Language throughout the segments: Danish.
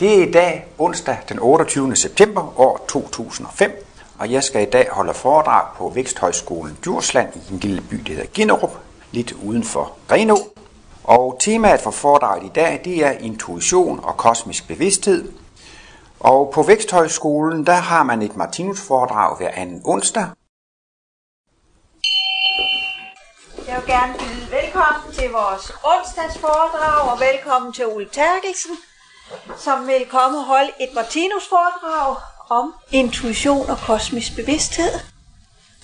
Det er i dag onsdag den 28. september år 2005, og jeg skal i dag holde foredrag på Væksthøjskolen Djursland i en lille by, der hedder Ginnerup, lidt uden for Grenå. Og temaet for foredraget i dag, det er intuition og kosmisk bevidsthed. Og på Væksthøjskolen, der har man et Martinus foredrag hver anden onsdag, Jeg vil gerne byde velkommen til vores onsdagsforedrag, og velkommen til Ole Terkelsen, som vil komme og holde et Martinus foredrag om intuition og kosmisk bevidsthed.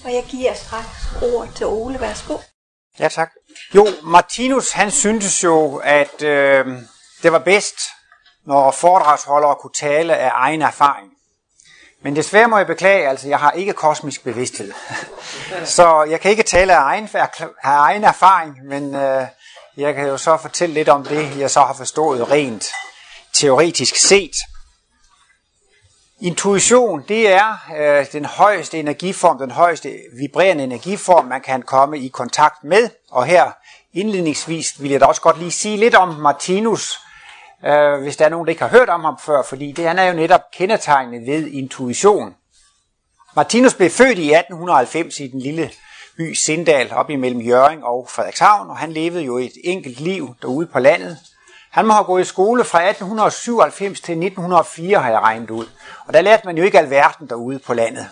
Og jeg giver straks ord til Ole. Værsgo. Ja, tak. Jo, Martinus han syntes jo, at øh, det var bedst, når foredragsholdere kunne tale af egen erfaring. Men desværre må jeg beklage, altså jeg har ikke kosmisk bevidsthed. så jeg kan ikke tale af egen, af egen erfaring, men øh, jeg kan jo så fortælle lidt om det, jeg så har forstået rent teoretisk set. Intuition, det er øh, den højeste energiform, den højeste vibrerende energiform, man kan komme i kontakt med. Og her indledningsvis vil jeg da også godt lige sige lidt om Martinus, øh, hvis der er nogen, der ikke har hørt om ham før, fordi det han er jo netop kendetegnet ved intuition. Martinus blev født i 1890 i den lille by Sindal op imellem Jøring og Frederikshavn, og han levede jo et enkelt liv derude på landet. Han må have gået i skole fra 1897 til 1904, har jeg regnet ud. Og der lærte man jo ikke alverden derude på landet.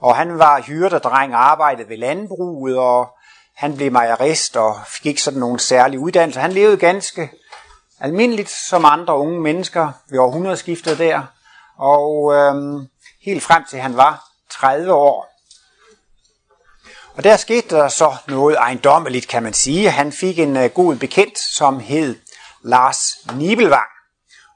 Og han var hyrderdreng og arbejdede ved landbruget, og han blev majerist og fik ikke sådan nogen særlig uddannelse. Han levede ganske almindeligt som andre unge mennesker ved århundredeskiftet der, og øhm, helt frem til han var 30 år. Og der skete der så noget ejendommeligt, kan man sige. Han fik en øh, god bekendt, som hed Lars Nibelvang.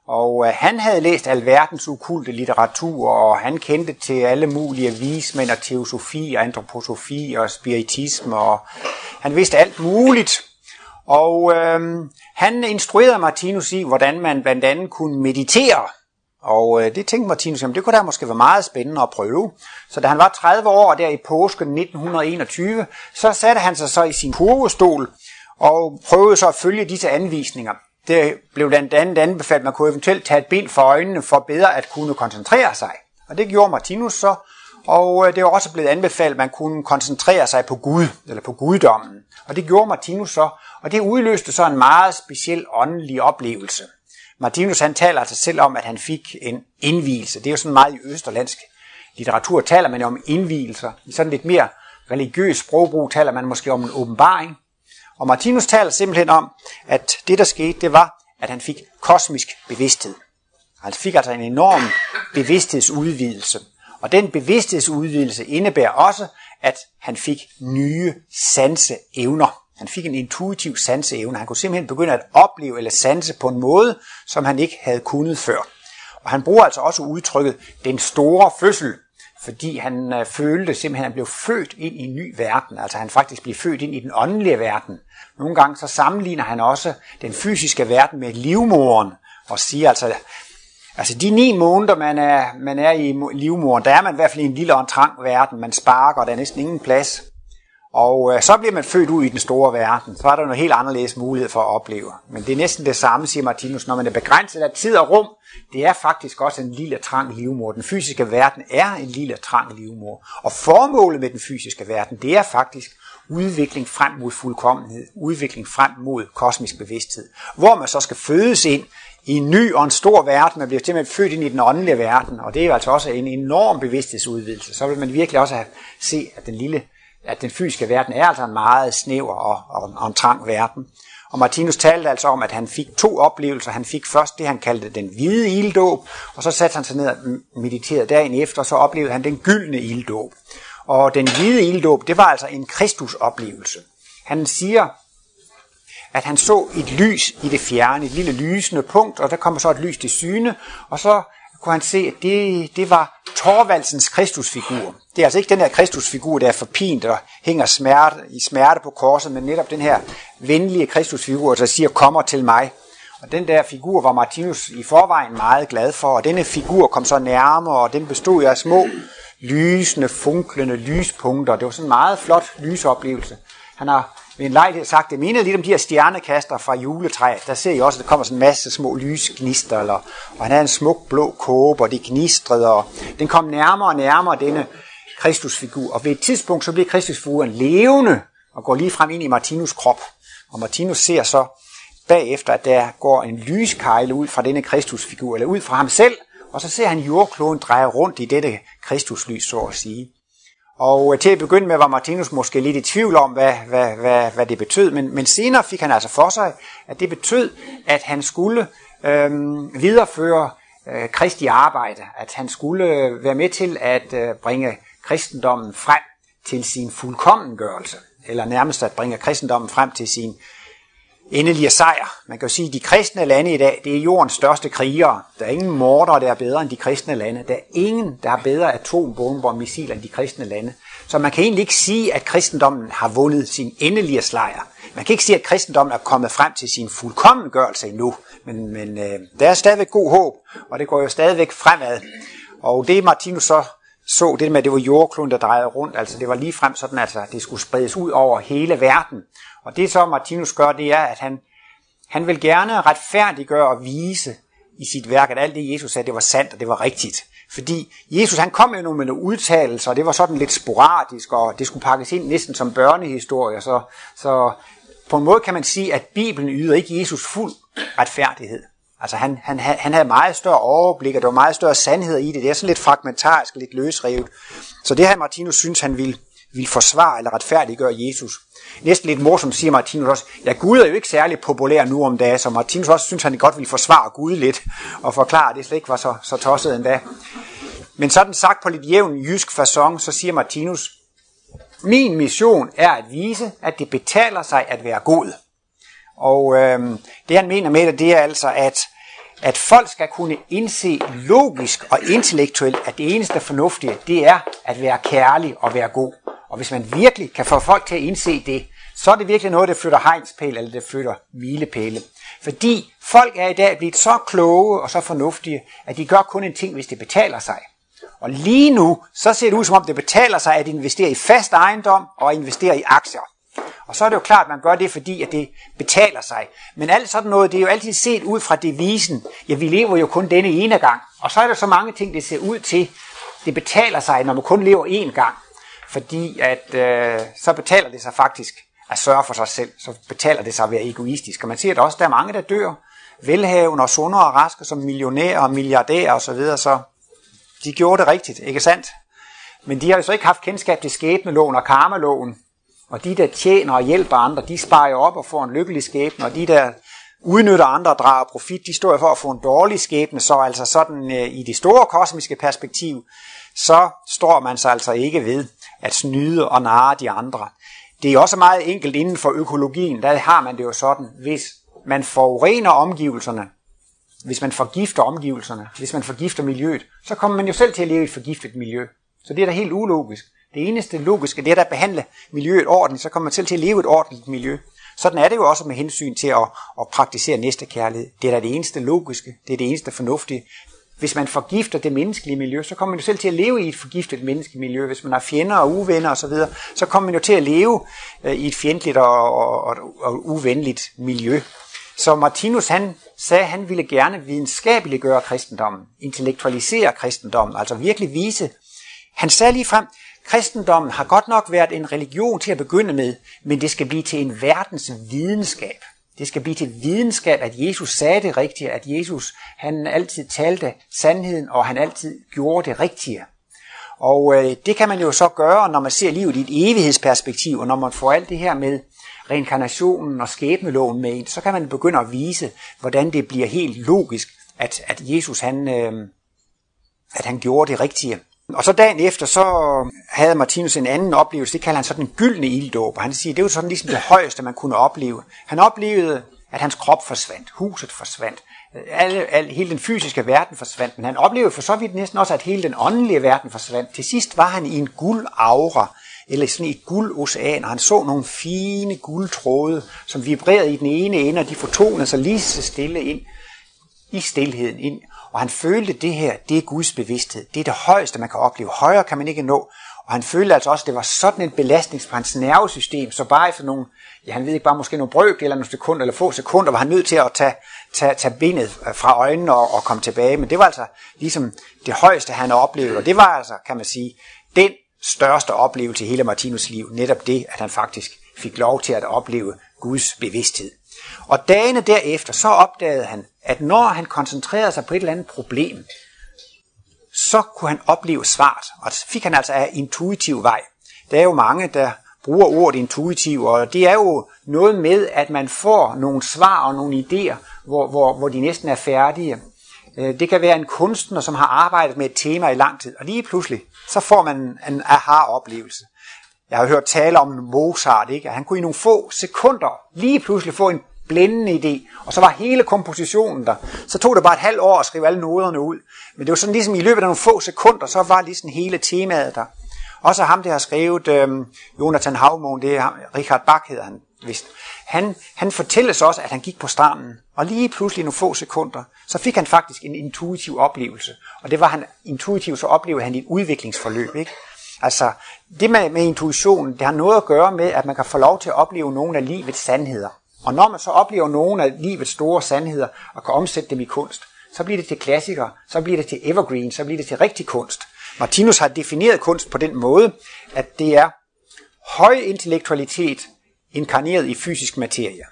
Og øh, han havde læst alverdens ukulte litteratur, og han kendte til alle mulige vismænd og teosofi og antroposofi og spiritisme, og han vidste alt muligt. Og øhm, han instruerede Martinus i, hvordan man blandt andet kunne meditere. Og øh, det tænkte Martinus, jamen det kunne da måske være meget spændende at prøve. Så da han var 30 år, der i påsken 1921, så satte han sig så i sin kurvestol og prøvede så at følge disse anvisninger. Det blev blandt andet anbefalet, at man kunne eventuelt tage et bind for øjnene for bedre at kunne koncentrere sig. Og det gjorde Martinus så, og øh, det var også blevet anbefalet, at man kunne koncentrere sig på Gud, eller på guddommen. Og det gjorde Martinus så, og det udløste så en meget speciel åndelig oplevelse. Martinus han taler altså selv om, at han fik en indvielse. Det er jo sådan meget i østerlandsk litteratur, taler man jo om indvielser. I sådan lidt mere religiøs sprogbrug taler man måske om en åbenbaring. Og Martinus taler simpelthen om, at det der skete, det var, at han fik kosmisk bevidsthed. Han fik altså en enorm bevidsthedsudvidelse. Og den bevidsthedsudvidelse indebærer også, at han fik nye sanseevner. Han fik en intuitiv sanseevne. Han kunne simpelthen begynde at opleve eller sanse på en måde, som han ikke havde kunnet før. Og han bruger altså også udtrykket den store fødsel, fordi han øh, følte simpelthen, at han blev født ind i en ny verden. Altså han faktisk blev født ind i den åndelige verden. Nogle gange så sammenligner han også den fysiske verden med livmoren, og siger altså, Altså de ni måneder, man er, man er i livmoren, der er man i hvert fald i en lille og en trang verden. Man sparker, og der er næsten ingen plads. Og øh, så bliver man født ud i den store verden. Så er der noget helt anderledes mulighed for at opleve. Men det er næsten det samme, siger Martinus. Når man er begrænset af tid og rum, det er faktisk også en lille trang livmor. Den fysiske verden er en lille trang livmor. Og formålet med den fysiske verden, det er faktisk udvikling frem mod fuldkommenhed, udvikling frem mod kosmisk bevidsthed, hvor man så skal fødes ind i en ny og en stor verden. Man bliver simpelthen født ind i den åndelige verden, og det er jo altså også en enorm bevidsthedsudvidelse. Så vil man virkelig også have, se, at den lille at den fysiske verden er altså en meget snæver og, og, og en trang verden. Og Martinus talte altså om, at han fik to oplevelser. Han fik først det, han kaldte den hvide ilddåb, og så satte han sig ned og mediterede dagen efter, og så oplevede han den gyldne ilddåb. Og den hvide ilddåb, det var altså en Kristusoplevelse. Han siger, at han så et lys i det fjerne, et lille lysende punkt, og der kommer så et lys til syne, og så kunne han se, at det, det var Torvaldsens Kristusfigur. Det er altså ikke den her Kristusfigur, der er forpint og hænger smerte, i smerte på korset, men netop den her venlige Kristusfigur, der siger, kommer til mig. Og den der figur var Martinus i forvejen meget glad for, og denne figur kom så nærmere, og den bestod af små, lysende, funklende lyspunkter. Det var sådan en meget flot lysoplevelse. Han har ved en lejlighed sagt, det mindede lidt om de her stjernekaster fra juletræet. Der ser I også, at der kommer sådan en masse små lysgnister, eller, og han havde en smuk blå kåbe, og det gnistrede, og den kom nærmere og nærmere, denne Kristusfigur. Og ved et tidspunkt, så bliver Kristusfiguren levende, og går lige frem ind i Martinus krop. Og Martinus ser så bagefter, at der går en lyskejle ud fra denne Kristusfigur, eller ud fra ham selv, og så ser han jordkloden dreje rundt i dette Kristuslys, så at sige. Og øh, til at begynde med var Martinus måske lidt i tvivl om, hvad, hvad, hvad, hvad det betød, men, men senere fik han altså for sig, at det betød, at han skulle øh, videreføre øh, kristi arbejde, at han skulle øh, være med til at øh, bringe kristendommen frem til sin fuldkommengørelse, eller nærmest at bringe kristendommen frem til sin endelige sejr. Man kan jo sige, at de kristne lande i dag, det er jordens største krigere. Der er ingen morder, der er bedre end de kristne lande. Der er ingen, der har bedre atombomber og missiler end de kristne lande. Så man kan egentlig ikke sige, at kristendommen har vundet sin endelige sejr. Man kan ikke sige, at kristendommen er kommet frem til sin fuldkommengørelse endnu. Men, men øh, der er stadigvæk god håb, og det går jo stadigvæk fremad. Og det Martinus så så det med, at det var jordkloden, der drejede rundt. Altså det var lige frem sådan, altså det skulle spredes ud over hele verden. Og det så Martinus gør, det er, at han, han vil gerne retfærdiggøre og vise i sit værk, at alt det Jesus sagde, det var sandt og det var rigtigt. Fordi Jesus han kom jo med nogle udtalelser, og det var sådan lidt sporadisk, og det skulle pakkes ind næsten som børnehistorie. Så, så på en måde kan man sige, at Bibelen yder ikke Jesus fuld retfærdighed. Altså han, han, han havde meget større overblik, og der var meget større sandhed i det. Det er sådan lidt fragmentarisk lidt løsrevet. Så det her Martinus synes, han ville, ville forsvare eller retfærdiggøre Jesus. Næsten lidt morsomt siger Martinus også, ja Gud er jo ikke særlig populær nu om dagen, så Martinus også synes, han godt ville forsvare Gud lidt, og forklare, at det slet ikke var så, så tosset endda. Men sådan sagt på lidt jævn jysk façon, så siger Martinus, min mission er at vise, at det betaler sig at være god. Og øh, det han mener med det, det er altså, at, at folk skal kunne indse logisk og intellektuelt, at det eneste fornuftige, det er at være kærlig og være god. Og hvis man virkelig kan få folk til at indse det, så er det virkelig noget, der flytter hegnspæl, eller det flytter milepæle. Fordi folk er i dag blevet så kloge og så fornuftige, at de gør kun en ting, hvis det betaler sig. Og lige nu, så ser det ud som om, det betaler sig at investere i fast ejendom og investere i aktier. Og så er det jo klart, at man gør det, fordi at det betaler sig. Men alt sådan noget, det er jo altid set ud fra devisen, ja, vi lever jo kun denne ene gang. Og så er der så mange ting, det ser ud til, det betaler sig, når man kun lever én gang. Fordi at øh, så betaler det sig faktisk at sørge for sig selv. Så betaler det sig at være egoistisk. Og man ser at også, der er mange, der dør velhavende og sundere og raske som millionærer og milliardærer osv., så, videre, så de gjorde det rigtigt, ikke sandt? Men de har jo så ikke haft kendskab til skæbneloven og karmaloven, og de, der tjener og hjælper andre, de sparer jo op og får en lykkelig skæbne, og de, der udnytter andre og drager profit, de står jo for at få en dårlig skæbne, så altså sådan øh, i det store kosmiske perspektiv, så står man sig altså ikke ved at snyde og narre de andre. Det er også meget enkelt inden for økologien, der har man det jo sådan, hvis man forurener omgivelserne, hvis man forgifter omgivelserne, hvis man forgifter miljøet, så kommer man jo selv til at leve i et forgiftet miljø. Så det er da helt ulogisk. Det eneste logiske, det er at behandle miljøet ordentligt, så kommer man selv til at leve et ordentligt miljø. Sådan er det jo også med hensyn til at, at praktisere næste kærlighed. Det er da det eneste logiske, det er det eneste fornuftige. Hvis man forgifter det menneskelige miljø, så kommer man jo selv til at leve i et forgiftet menneskeligt miljø. Hvis man har fjender og uvenner osv., så, så kommer man jo til at leve øh, i et fjendtligt og, og, og, og uvenligt miljø. Så Martinus han sagde, at han ville gerne videnskabeligt gøre kristendommen, intellektualisere kristendommen, altså virkelig vise. Han sagde lige frem, Kristendommen har godt nok været en religion til at begynde med, men det skal blive til en verdens videnskab. Det skal blive til videnskab, at Jesus sagde det rigtige, at Jesus han altid talte sandheden, og han altid gjorde det rigtige. Og øh, det kan man jo så gøre, når man ser livet i et evighedsperspektiv, og når man får alt det her med reinkarnationen og skæbneloven med ind, så kan man begynde at vise, hvordan det bliver helt logisk, at, at Jesus han, øh, at han gjorde det rigtige. Og så dagen efter, så havde Martinus en anden oplevelse, det kalder han sådan en gyldne ilddåb, han siger, det var sådan ligesom det højeste, man kunne opleve. Han oplevede, at hans krop forsvandt, huset forsvandt, alle, alle, hele den fysiske verden forsvandt, men han oplevede for så vidt næsten også, at hele den åndelige verden forsvandt. Til sidst var han i en guldaura, eller sådan et guldocean, og han så nogle fine guldtråde, som vibrerede i den ene ende, og de fortonede sig lige så stille ind i stilheden ind. Og han følte, det her, det er Guds bevidsthed. Det er det højeste, man kan opleve. Højere kan man ikke nå. Og han følte altså også, at det var sådan en belastning på hans nervesystem, så bare efter nogle, ja han ved ikke, bare måske nogle brøk eller nogle sekunder eller få sekunder, var han nødt til at tage, tage, tage benet øh, fra øjnene og, og komme tilbage. Men det var altså ligesom det højeste, han oplevede, og det var altså, kan man sige, den største oplevelse i hele Martinus liv, netop det, at han faktisk fik lov til at opleve Guds bevidsthed. Og dagene derefter, så opdagede han, at når han koncentrerede sig på et eller andet problem, så kunne han opleve svaret, og det fik han altså af intuitiv vej. Der er jo mange, der bruger ordet intuitiv, og det er jo noget med, at man får nogle svar og nogle idéer, hvor, hvor, hvor de næsten er færdige. Øh, det kan være en kunstner, som har arbejdet med et tema i lang tid, og lige pludselig, så får man en aha-oplevelse. Jeg har hørt tale om Mozart, ikke? han kunne i nogle få sekunder lige pludselig få en blændende idé, og så var hele kompositionen der. Så tog det bare et halvt år at skrive alle noderne ud. Men det var sådan ligesom i løbet af nogle få sekunder, så var ligesom hele temaet der. Også ham, der har skrevet øh, Jonathan Havmån, det er ham, Richard Bach hedder han vist. Han, han fortæller så også, at han gik på stranden, og lige pludselig nogle få sekunder, så fik han faktisk en intuitiv oplevelse. Og det var han intuitivt, så oplevede han et udviklingsforløb. Ikke? Altså, det med, med intuition, det har noget at gøre med, at man kan få lov til at opleve nogle af livets sandheder. Og når man så oplever nogle af livets store sandheder og kan omsætte dem i kunst, så bliver det til klassikere, så bliver det til evergreen, så bliver det til rigtig kunst. Martinus har defineret kunst på den måde, at det er høj intellektualitet inkarneret i fysisk materie.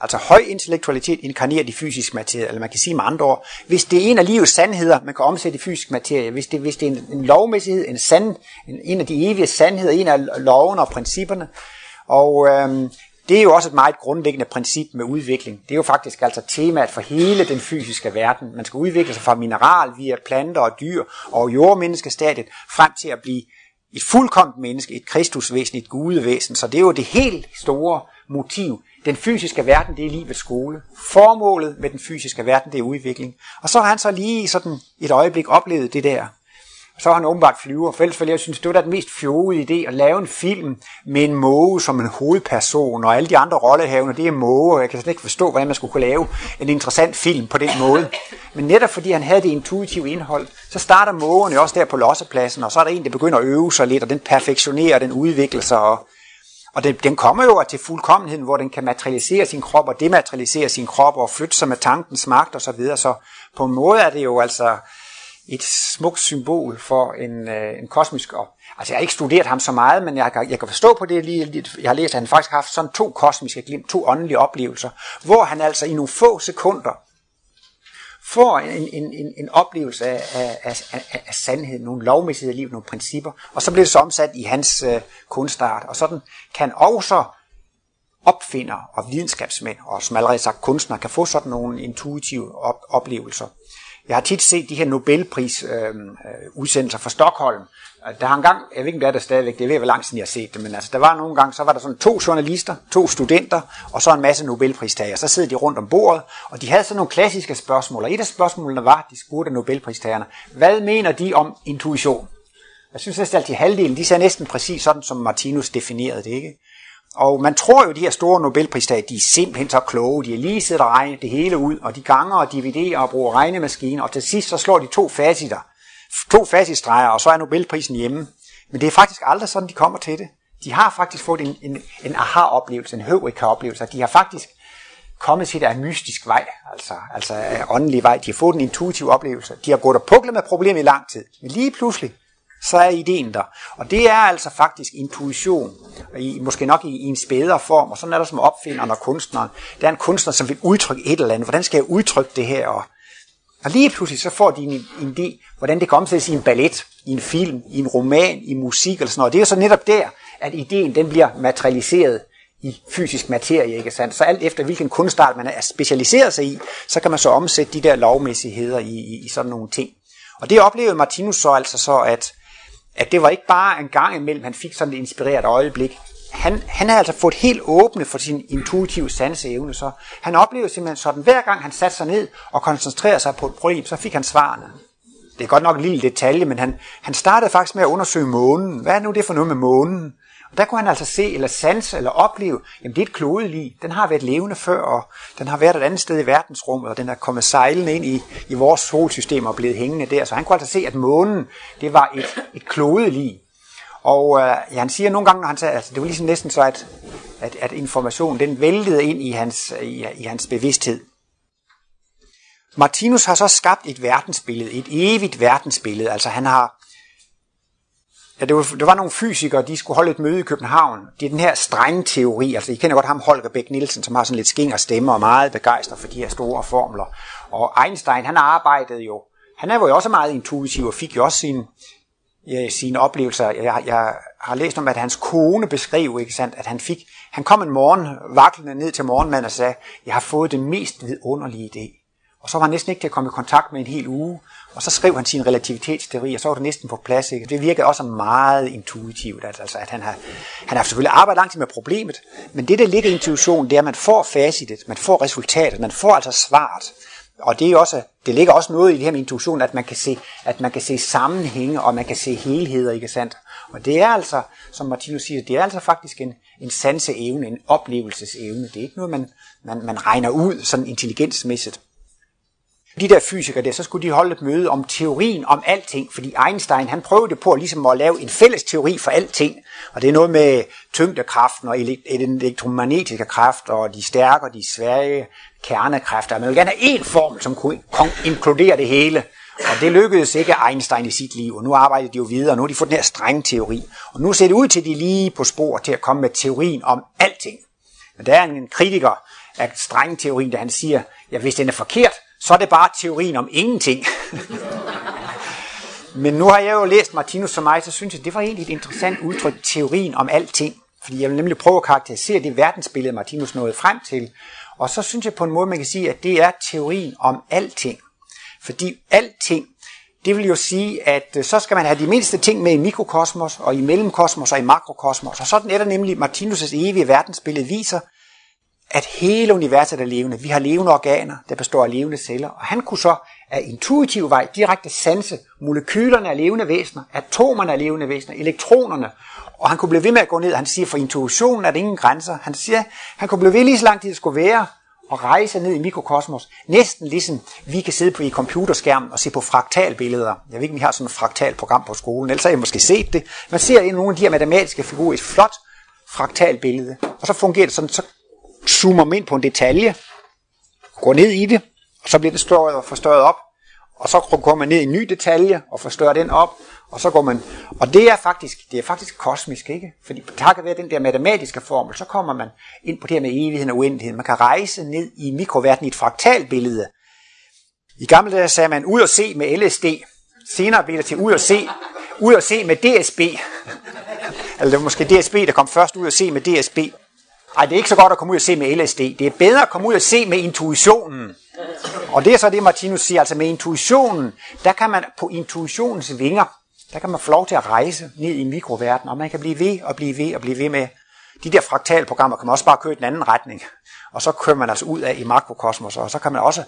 Altså høj intellektualitet inkarneret i fysisk materie, eller man kan sige med andre ord, hvis det er en af livets sandheder, man kan omsætte i fysisk materie, hvis det, hvis det er en, en lovmæssighed, en, sand, en, en af de evige sandheder, en af lovene og principperne, og øhm, det er jo også et meget grundlæggende princip med udvikling. Det er jo faktisk altså temaet for hele den fysiske verden. Man skal udvikle sig fra mineral via planter og dyr og jordmenneskestadiet frem til at blive et fuldkomt menneske, et kristusvæsen, et gudevæsen. Så det er jo det helt store motiv. Den fysiske verden, det er livets skole. Formålet med den fysiske verden, det er udvikling. Og så har han så lige sådan et øjeblik oplevet det der så er han åbenbart flyver. For ellers ville jeg synes, det var da den mest fjode idé at lave en film med en måge som en hovedperson, og alle de andre rollehavende, det er måge, og jeg kan slet ikke forstå, hvordan man skulle kunne lave en interessant film på den måde. Men netop fordi han havde det intuitive indhold, så starter mågen jo også der på lossepladsen, og så er der en, der begynder at øve sig lidt, og den perfektionerer, den udvikler sig, og, og den, den kommer jo til fuldkommenheden, hvor den kan materialisere sin krop og dematerialisere sin krop og flytte sig med tankens magt og så videre. Så på en måde er det jo altså et smukt symbol for en, øh, en kosmisk op. Altså jeg har ikke studeret ham så meget, men jeg, jeg kan forstå på det lige, jeg har læst, at han faktisk har haft sådan to kosmiske glimt, to åndelige oplevelser, hvor han altså i nogle få sekunder får en, en, en, en oplevelse af, af, af, af sandhed, nogle lovmæssigheder i livet, nogle principper, og så bliver det så omsat i hans øh, kunstart, og sådan kan også opfinder og videnskabsmænd, og som allerede sagt kunstnere, kan få sådan nogle intuitive op- oplevelser. Jeg har tit set de her Nobelpris øh, øh, fra Stockholm. Øh, der har engang, jeg ved ikke om det er der stadigvæk, det er ved at lang siden jeg har set det, men altså der var nogle gange, så var der sådan to journalister, to studenter, og så en masse Nobelpristagere. Så sidder de rundt om bordet, og de havde sådan nogle klassiske spørgsmål, og et af spørgsmålene var, de spurgte Nobelpristagerne, hvad mener de om intuition? Jeg synes næsten altid halvdelen, de sagde næsten præcis sådan, som Martinus definerede det, ikke? Og man tror jo, at de her store Nobelpristager, de er simpelthen så kloge. De er lige siddet og regnet det hele ud, og de ganger og dividerer og bruger regnemaskiner, og til sidst så slår de to facitter, to facitstreger, og så er Nobelprisen hjemme. Men det er faktisk aldrig sådan, de kommer til det. De har faktisk fået en, en, en aha-oplevelse, en høvrika-oplevelse. De har faktisk kommet til det af mystisk vej, altså, altså af åndelig vej. De har fået en intuitiv oplevelse. De har gået og puklet med problemet i lang tid. Men lige pludselig, så er ideen der. Og det er altså faktisk intuition, i, måske nok i, i en spædere form, og sådan er der som opfinderen og kunstneren. Der er en kunstner, som vil udtrykke et eller andet. Hvordan skal jeg udtrykke det her? Og, og lige pludselig så får de en, en idé, hvordan det kan omsættes i en ballet, i en film, i en roman, i musik eller sådan noget. Det er så netop der, at ideen den bliver materialiseret i fysisk materie, ikke sandt? Så alt efter hvilken kunstart man er specialiseret sig i, så kan man så omsætte de der lovmæssigheder i, i, i sådan nogle ting. Og det oplevede Martinus så altså så, at at det var ikke bare en gang imellem, han fik sådan et inspireret øjeblik. Han, han havde altså fået helt åbne for sin intuitive sanseevne, så han oplevede simpelthen sådan, hver gang han satte sig ned og koncentrerede sig på et problem, så fik han svarene. Det er godt nok en lille detalje, men han, han startede faktisk med at undersøge månen. Hvad er nu det for noget med månen? Og der kunne han altså se, eller sanse, eller opleve, jamen det er et klodelig. Den har været levende før, og den har været et andet sted i verdensrummet, og den er kommet sejlende ind i, i vores solsystem og blevet hængende der. Så han kunne altså se, at månen, det var et, et klodelig. Og øh, ja, han siger nogle gange, når han sagde, altså det var ligesom næsten så, at, at, at informationen den væltede ind i hans, i, i hans bevidsthed. Martinus har så skabt et verdensbillede, et evigt verdensbillede. Altså han har, ja, det, var, det var nogle fysikere, de skulle holde et møde i København. Det er den her strengteori, altså I kender godt ham Holger Bæk Nielsen, som har sådan lidt skinger stemme og meget begejstret for de her store formler. Og Einstein, han arbejdede jo, han var jo også meget intuitiv og fik jo også sin, ja, sine oplevelser. Jeg, jeg har læst om, at hans kone beskrev, ikke sandt, at han fik, han kom en morgen vaklende ned til morgenmanden og sagde, jeg har fået den mest vidunderlige idé. Og så var han næsten ikke til at komme i kontakt med en hel uge. Og så skrev han sin relativitetsteori, og så var det næsten på plads. Ikke? Det virkede også meget intuitivt, altså, altså at han har, han har selvfølgelig arbejdet lang tid med problemet, men det, der ligger i intuition, det er, at man får facitet, man får resultatet, man får altså svaret. Og det, er også, det ligger også noget i det her med intuition, at man kan se, at man kan se sammenhænge, og man kan se helheder, ikke sandt? Og det er altså, som Martinus siger, det er altså faktisk en, en sanseevne, en oplevelsesevne. Det er ikke noget, man, man, man regner ud sådan intelligensmæssigt de der fysikere der, så skulle de holde et møde om teorien om alting, fordi Einstein han prøvede på ligesom at lave en fælles teori for alting, og det er noget med tyngdekraften og den elektromagnetiske kraft og de stærke og de svage kernekræfter. Man vil gerne have en form, som kunne inkludere det hele. Og det lykkedes ikke Einstein i sit liv, og nu arbejder de jo videre, og nu har de fået den her strenge teori. Og nu ser det ud til, at de lige på spor til at komme med teorien om alting. Men der er en kritiker af strenge teorien, der han siger, ja hvis den er forkert, så er det bare teorien om ingenting. Men nu har jeg jo læst Martinus som mig, så synes jeg, det var egentlig et interessant udtryk, teorien om alting. Fordi jeg vil nemlig prøve at karakterisere det verdensbillede, Martinus nåede frem til. Og så synes jeg på en måde, man kan sige, at det er teorien om alting. Fordi alting, det vil jo sige, at øh, så skal man have de mindste ting med i mikrokosmos, og i mellemkosmos og i makrokosmos. Og sådan er der nemlig Martinus' evige verdensbillede viser, at hele universet er levende. Vi har levende organer, der består af levende celler. Og han kunne så af intuitiv vej direkte sanse molekylerne af levende væsener, atomerne af levende væsener, elektronerne. Og han kunne blive ved med at gå ned. Han siger, for intuitionen er der ingen grænser. Han siger, han kunne blive ved lige så lang tid det skulle være, og rejse ned i mikrokosmos. Næsten ligesom vi kan sidde på i computerskærmen og se på fraktalbilleder. Jeg ved ikke, om I har sådan et fraktalprogram på skolen, ellers har I måske set det. Man ser i nogle af de her matematiske figurer et flot fraktalbillede, og så fungerer det sådan, så zoomer man ind på en detalje, går ned i det, og så bliver det større og forstørret op, og så går man ned i en ny detalje og forstørrer den op, og så går man, og det er faktisk, det er faktisk kosmisk, ikke? Fordi takket være den der matematiske formel, så kommer man ind på det her med evigheden og uendeligheden. Man kan rejse ned i mikroverdenen i et fraktalbillede. I gamle dage sagde man ud og se med LSD. Senere blev det til ud og se, ud og se med DSB. Eller det var måske DSB, der kom først ud og se med DSB. Ej, det er ikke så godt at komme ud og se med LSD. Det er bedre at komme ud og se med intuitionen. Og det er så det, Martinus siger. Altså med intuitionen, der kan man på intuitionens vinger, der kan man få lov til at rejse ned i mikroverdenen, og man kan blive ved og blive ved og blive ved med. De der fraktalprogrammer kan man også bare køre i den anden retning. Og så kører man altså ud af i makrokosmos, og så kan man også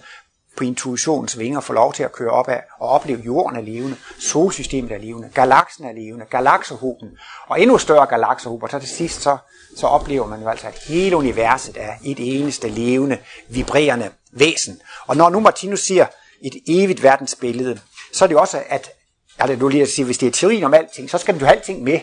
på intuitionens vinger få lov til at køre op af og opleve jorden er levende, solsystemet er levende, galaksen er levende, galaksehoben, og endnu større galaksehober, så til sidst så, så oplever man jo altså, at hele universet er et eneste levende, vibrerende væsen. Og når nu Martinus siger et evigt verdensbillede, så er det jo også, at, altså du lige at sige, hvis det er teorien om alting, så skal du have alting med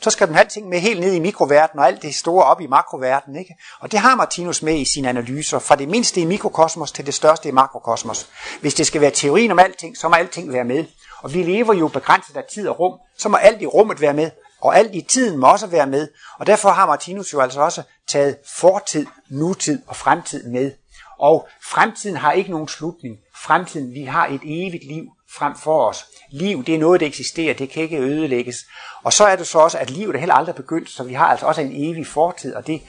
så skal den have alting med helt ned i mikroverdenen, og alt det store op i makroverdenen. Ikke? Og det har Martinus med i sine analyser, fra det mindste i mikrokosmos til det største i makrokosmos. Hvis det skal være teorien om alting, så må alting være med. Og vi lever jo begrænset af tid og rum, så må alt i rummet være med, og alt i tiden må også være med. Og derfor har Martinus jo altså også taget fortid, nutid og fremtid med. Og fremtiden har ikke nogen slutning. Fremtiden, vi har et evigt liv frem for os. Liv, det er noget, der eksisterer, det kan ikke ødelægges. Og så er det så også, at livet er heller aldrig begyndt, så vi har altså også en evig fortid, og det,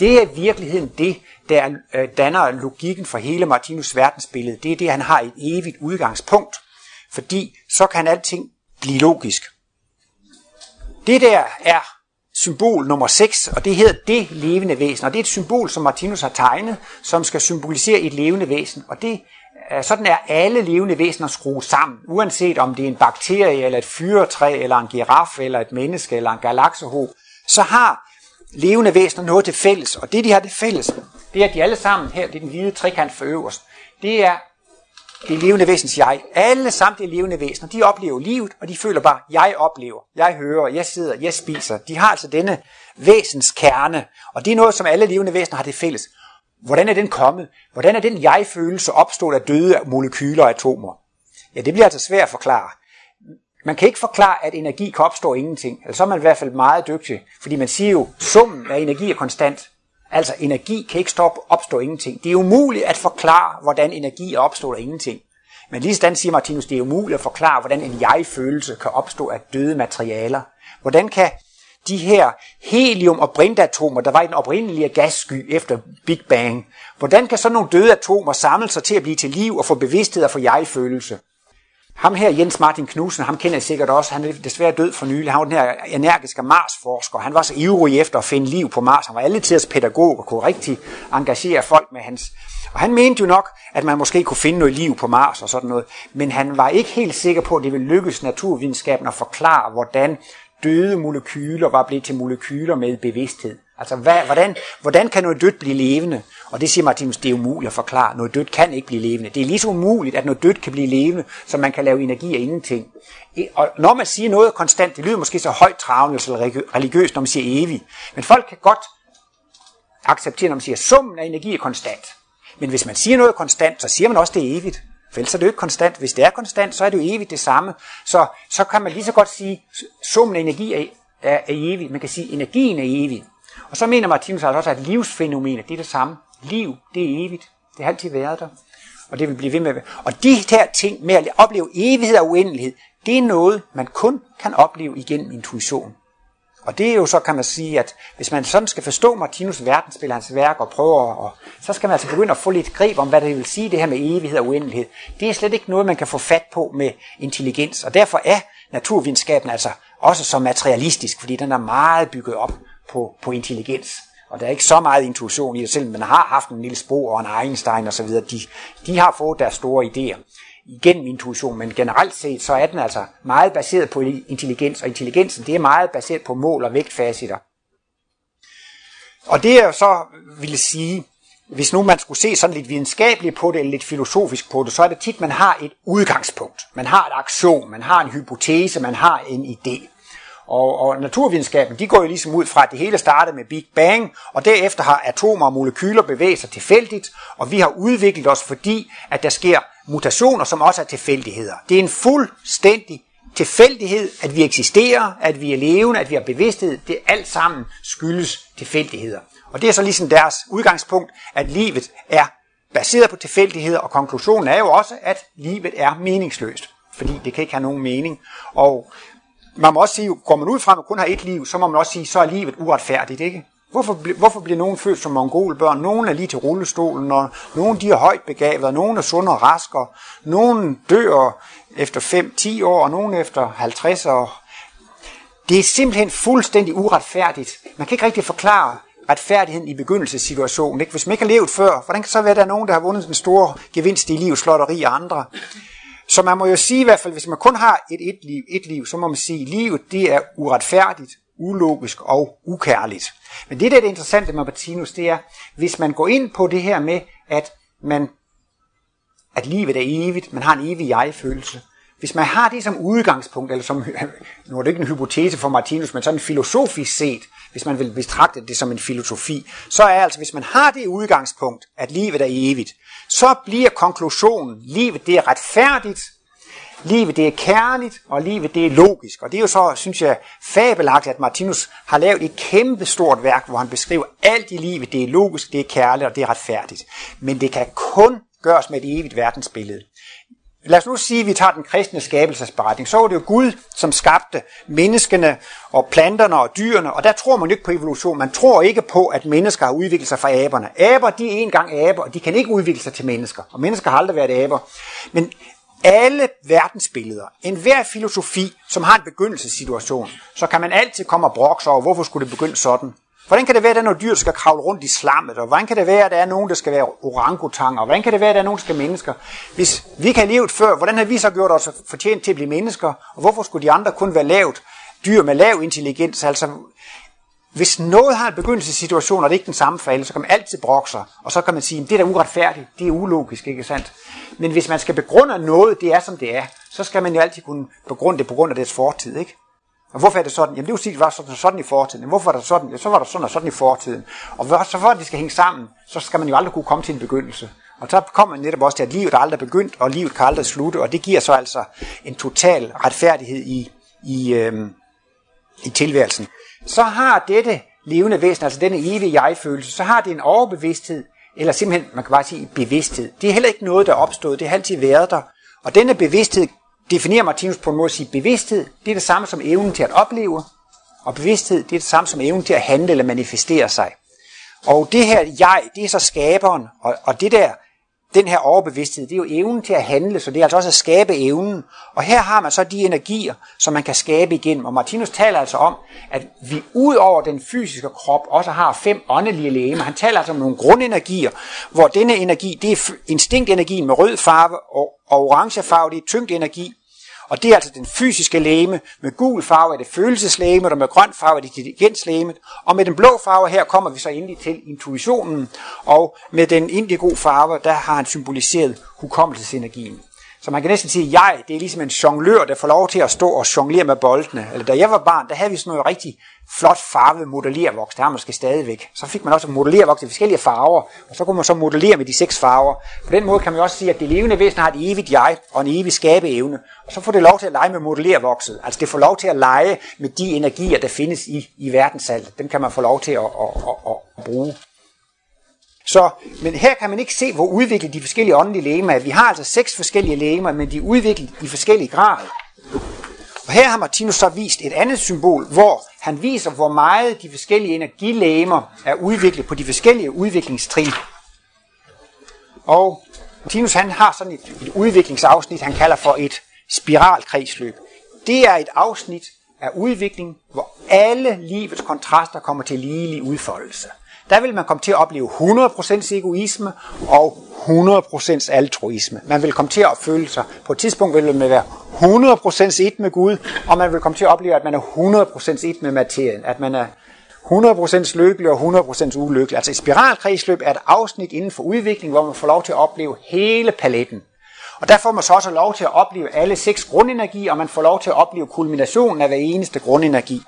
det er i virkeligheden det, der øh, danner logikken for hele Martinus verdensbillede. Det er det, han har et evigt udgangspunkt, fordi så kan alting blive logisk. Det der er symbol nummer 6, og det hedder det levende væsen, og det er et symbol, som Martinus har tegnet, som skal symbolisere et levende væsen, og det Øh, sådan er alle levende væsener skruet sammen, uanset om det er en bakterie, eller et fyretræ, eller en giraf, eller et menneske, eller en galaksehob, så har levende væsener noget til fælles, og det de har det fælles, det er, at de alle sammen her, det er den hvide trekant for øverst, det er det levende væsens jeg. Alle samtlige levende væsener, de oplever livet, og de føler bare, jeg oplever, jeg hører, jeg sidder, jeg spiser. De har altså denne væsens kerne, og det er noget, som alle levende væsener har det fælles. Hvordan er den kommet? Hvordan er den jeg-følelse opstået af døde molekyler og atomer? Ja, det bliver altså svært at forklare. Man kan ikke forklare, at energi kan opstå ingenting. Eller så er man i hvert fald meget dygtig. Fordi man siger jo, summen af energi er konstant. Altså energi kan ikke stoppe, opstå ingenting. Det er umuligt at forklare, hvordan energi er opstået af ingenting. Men lige sådan siger Martinus, det er umuligt at forklare, hvordan en jeg-følelse kan opstå af døde materialer. Hvordan kan de her helium- og brintatomer, der var i den oprindelige gassky efter Big Bang, hvordan kan så nogle døde atomer samle sig til at blive til liv og få bevidsthed og få jeg-følelse? Ham her, Jens Martin Knudsen, ham kender I sikkert også. Han er desværre død for nylig. Han var den her energiske Mars-forsker. Han var så ivrig efter at finde liv på Mars. Han var alle tiders pædagog og kunne rigtig engagere folk med hans... Og han mente jo nok, at man måske kunne finde noget liv på Mars og sådan noget. Men han var ikke helt sikker på, at det ville lykkes naturvidenskaben at forklare, hvordan døde molekyler var blevet til molekyler med bevidsthed. Altså, hvad, hvordan, hvordan kan noget dødt blive levende? Og det siger Martinus, det er umuligt at forklare. Noget dødt kan ikke blive levende. Det er lige så umuligt, at noget dødt kan blive levende, som man kan lave energi af ingenting. Og når man siger noget konstant, det lyder måske så højt travlt eller religiøst, når man siger evigt. Men folk kan godt acceptere, når man siger, at summen af energi er konstant. Men hvis man siger noget konstant, så siger man også, det er evigt. For ellers er det jo ikke konstant. Hvis det er konstant, så er det jo evigt det samme. Så, så kan man lige så godt sige, at summen af energi er, er, er evig. Man kan sige, at energien er evig. Og så mener Martinus altså også, at livsfænomenet det er det samme. Liv, det er evigt. Det har altid været der. Og det vil blive ved med. Og de her ting med at opleve evighed og uendelighed, det er noget, man kun kan opleve igennem intuition. Og det er jo så, kan man sige, at hvis man sådan skal forstå Martinus verdensbillede, hans værk og prøve og så skal man altså begynde at få lidt greb om, hvad det vil sige, det her med evighed og uendelighed. Det er slet ikke noget, man kan få fat på med intelligens. Og derfor er naturvidenskaben altså også så materialistisk, fordi den er meget bygget op på, på intelligens. Og der er ikke så meget intuition i det, selvom man har haft en lille spor og en Einstein og så videre. De, de har fået deres store idéer igennem intuition, men generelt set, så er den altså meget baseret på intelligens, og intelligensen, det er meget baseret på mål og vægtfaciter. Og det jeg så ville sige, hvis nu man skulle se sådan lidt videnskabeligt på det, eller lidt filosofisk på det, så er det tit, man har et udgangspunkt. Man har et aktion, man har en hypotese, man har en idé. Og, og naturvidenskaben, de går jo ligesom ud fra, at det hele startede med Big Bang, og derefter har atomer og molekyler bevæget sig tilfældigt, og vi har udviklet os, fordi at der sker mutationer, som også er tilfældigheder. Det er en fuldstændig tilfældighed, at vi eksisterer, at vi er levende, at vi har bevidsthed. Det alt sammen skyldes tilfældigheder. Og det er så ligesom deres udgangspunkt, at livet er baseret på tilfældigheder, og konklusionen er jo også, at livet er meningsløst, fordi det kan ikke have nogen mening. Og man må også sige, går man ud fra, at man kun har et liv, så må man også sige, så er livet uretfærdigt, ikke? Hvorfor, hvorfor bliver nogen født som mongolbørn? Nogen er lige til rullestolen, og nogen de er højt begavet, og nogen er sunde og raske, nogen dør efter 5-10 år, og nogen efter 50 år. Det er simpelthen fuldstændig uretfærdigt. Man kan ikke rigtig forklare retfærdigheden i begyndelsessituationen. Ikke? Hvis man ikke har levet før, hvordan kan så være, at der er nogen, der har vundet den store gevinst i livets lotteri og andre? Så man må jo sige i hvert fald, hvis man kun har et, et, liv, et liv, så må man sige, at livet det er uretfærdigt, ulogisk og ukærligt. Men det, der er det interessante med Martinus, det er, hvis man går ind på det her med, at, man, at livet er evigt, man har en evig jeg-følelse. Hvis man har det som udgangspunkt, eller som, nu er det ikke en hypotese for Martinus, men sådan filosofisk set, hvis man vil betragte det som en filosofi, så er altså, hvis man har det udgangspunkt, at livet er evigt, så bliver konklusionen, livet det er retfærdigt, livet det er kærligt, og livet det er logisk. Og det er jo så, synes jeg, fabelagtigt, at Martinus har lavet et kæmpe stort værk, hvor han beskriver alt i livet, det er logisk, det er kærligt, og det er retfærdigt. Men det kan kun gøres med et evigt verdensbillede. Lad os nu sige, at vi tager den kristne skabelsesberetning. Så var det jo Gud, som skabte menneskene og planterne og dyrene, og der tror man ikke på evolution. Man tror ikke på, at mennesker har udviklet sig fra aberne. Aber, de er engang aber, og de kan ikke udvikle sig til mennesker. Og mennesker har aldrig været aber. Men alle verdensbilleder, enhver filosofi, som har en begyndelsessituation, så kan man altid komme og brokse over, hvorfor skulle det begynde sådan? Hvordan kan det være, at der er nogle dyr, der skal kravle rundt i slammet? Og hvordan kan det være, at der er nogen, der skal være orangutanger? Og hvordan kan det være, at der er nogen, der skal mennesker? Hvis vi kan have levet før, hvordan har vi så gjort os fortjent til at blive mennesker? Og hvorfor skulle de andre kun være lavt? dyr med lav intelligens? Altså, hvis noget har en begyndelsessituation, og det er ikke den samme for alle, så kan man altid brokke sig, og så kan man sige, at det er da uretfærdigt, det er ulogisk, ikke sandt? Men hvis man skal begrunde noget, det er som det er, så skal man jo altid kunne begrunde det på grund af dets fortid, ikke? Og hvorfor er det sådan? Jamen det er jo sige, det var sådan, sådan i fortiden. Jamen, hvorfor er det sådan? Ja, så var der sådan og sådan i fortiden. Og så for at det skal hænge sammen, så skal man jo aldrig kunne komme til en begyndelse. Og så kommer man netop også til, at livet er aldrig begyndt, og livet kan aldrig slutte, og det giver så altså en total retfærdighed i, i, øhm, i tilværelsen. Så har dette levende væsen, altså denne evige jeg-følelse, så har det en overbevidsthed, eller simpelthen, man kan bare sige bevidsthed. Det er heller ikke noget, der er opstået, det har altid været der. Og denne bevidsthed definerer Martinus på en måde at sige, bevidsthed, det er det samme som evnen til at opleve, og bevidsthed, det er det samme som evnen til at handle eller manifestere sig. Og det her jeg, det er så skaberen, og, og det der den her overbevidsthed, det er jo evnen til at handle, så det er altså også at skabe evnen. Og her har man så de energier, som man kan skabe igennem. Og Martinus taler altså om, at vi ud over den fysiske krop også har fem åndelige legemer. Han taler altså om nogle grundenergier, hvor denne energi, det er instinktenergien med rød farve og, og orange farve, det er tyngdenergi. Og det er altså den fysiske læme. Med gul farve er det følelseslæme, og med grøn farve er det intelligenslæme. Og med den blå farve her kommer vi så endelig til intuitionen. Og med den indigo farve, der har han symboliseret hukommelsesenergien. Så man kan næsten sige, at jeg, det er ligesom en jonglør, der får lov til at stå og jonglere med boldene. Eller da jeg var barn, der havde vi sådan noget rigtig flot farvet modellervoks. Der har man måske stadigvæk. Så fik man også modellervoks i forskellige farver, og så kunne man så modellere med de seks farver. På den måde kan man også sige, at det levende væsen har et evigt jeg og en evig skabeevne. Og så får det lov til at lege med modellervokset. Altså det får lov til at lege med de energier, der findes i, i verdensalt. Dem kan man få lov til at, at, at, at bruge. Så, men her kan man ikke se, hvor udviklet de forskellige åndelige lægemer er. Vi har altså seks forskellige lægemer, men de er udviklet i forskellige grader. Og her har Martinus så vist et andet symbol, hvor han viser, hvor meget de forskellige energilægemer er udviklet på de forskellige udviklingstrin. Og Martinus han har sådan et, et udviklingsafsnit, han kalder for et spiralkredsløb. Det er et afsnit af udvikling, hvor alle livets kontraster kommer til ligelig udfoldelse der vil man komme til at opleve 100% egoisme og 100% altruisme. Man vil komme til at føle sig, på et tidspunkt vil man være 100% et med Gud, og man vil komme til at opleve, at man er 100% et med materien, at man er 100% lykkelig og 100% ulykkelig. Altså et spiralkredsløb er et afsnit inden for udvikling, hvor man får lov til at opleve hele paletten. Og der får man så også lov til at opleve alle seks grundenergier, og man får lov til at opleve kulminationen af hver eneste grundenergi.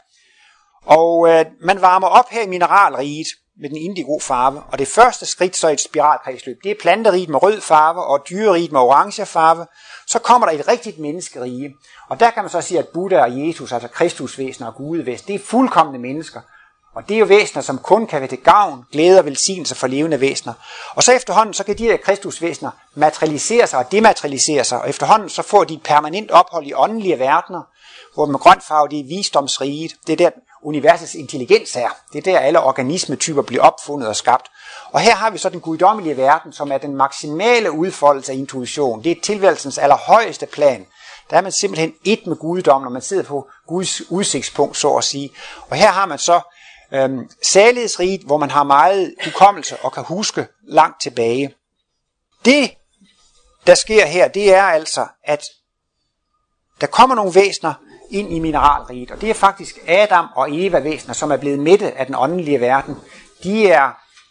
Og øh, man varmer op her i mineralriget, med den indigo farve. Og det første skridt så i et spiralkredsløb, det er planteriget med rød farve og dyreriget med orange farve. Så kommer der et rigtigt menneskerige. Og der kan man så sige, at Buddha og Jesus, altså Kristusvæsener og Gudevæsen, det er fuldkommende mennesker. Og det er jo væsener, som kun kan være til gavn, glæde og velsignelse for levende væsener. Og så efterhånden, så kan de her kristusvæsener materialisere sig og dematerialisere sig, og efterhånden så får de et permanent ophold i åndelige verdener, hvor med grøn farve, det er visdomsriget. Det er der, universets intelligens er. Det er der, alle organismetyper bliver opfundet og skabt. Og her har vi så den guddommelige verden, som er den maksimale udfoldelse af intuition. Det er tilværelsens allerhøjeste plan. Der er man simpelthen et med guddommen, når man sidder på Guds udsigtspunkt, så at sige. Og her har man så øhm, salighedsriget, hvor man har meget hukommelse og kan huske langt tilbage. Det, der sker her, det er altså, at der kommer nogle væsener, ind i mineralriget. Og det er faktisk Adam og Eva væsener, som er blevet mætte af den åndelige verden. De, er,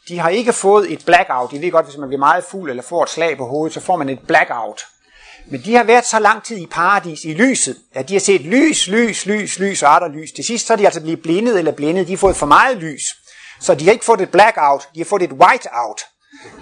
de har ikke fået et blackout. I ved godt, hvis man bliver meget fuld eller får et slag på hovedet, så får man et blackout. Men de har været så lang tid i paradis i lyset, at de har set lys, lys, lys, lys og der lys. Til sidst så er de altså blevet blindet eller blindet. De har fået for meget lys. Så de har ikke fået et blackout, de har fået et whiteout.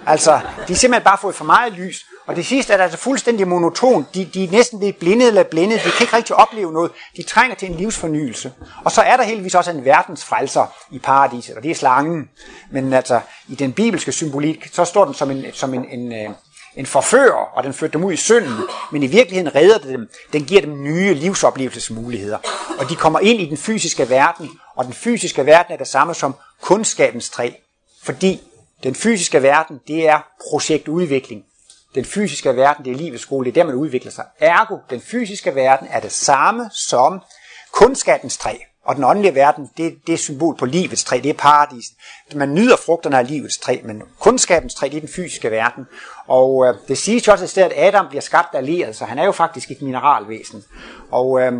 Altså, de har simpelthen bare fået for meget lys. Og det sidste er altså fuldstændig monoton. De, de er næsten lidt blindet eller blændet. De kan ikke rigtig opleve noget. De trænger til en livsfornyelse. Og så er der heldigvis også en verdensfrelser i paradiset, og det er slangen. Men altså, i den bibelske symbolik, så står den som en, som en, en, øh, en forfører, og den fører dem ud i synden. Men i virkeligheden redder det dem. Den giver dem nye livsoplevelsesmuligheder. Og de kommer ind i den fysiske verden, og den fysiske verden er det samme som kundskabens træ. Fordi den fysiske verden, det er projektudvikling. Den fysiske verden, det er livets skole, det er der, man udvikler sig. Ergo, den fysiske verden er det samme som kundskabens træ. Og den åndelige verden, det, det er symbol på livets træ, det er paradis. Man nyder frugterne af livets træ, men kundskabens træ, det er den fysiske verden. Og øh, det siges jo også et sted, at Adam bliver skabt af leret, så han er jo faktisk et mineralvæsen. Og øh,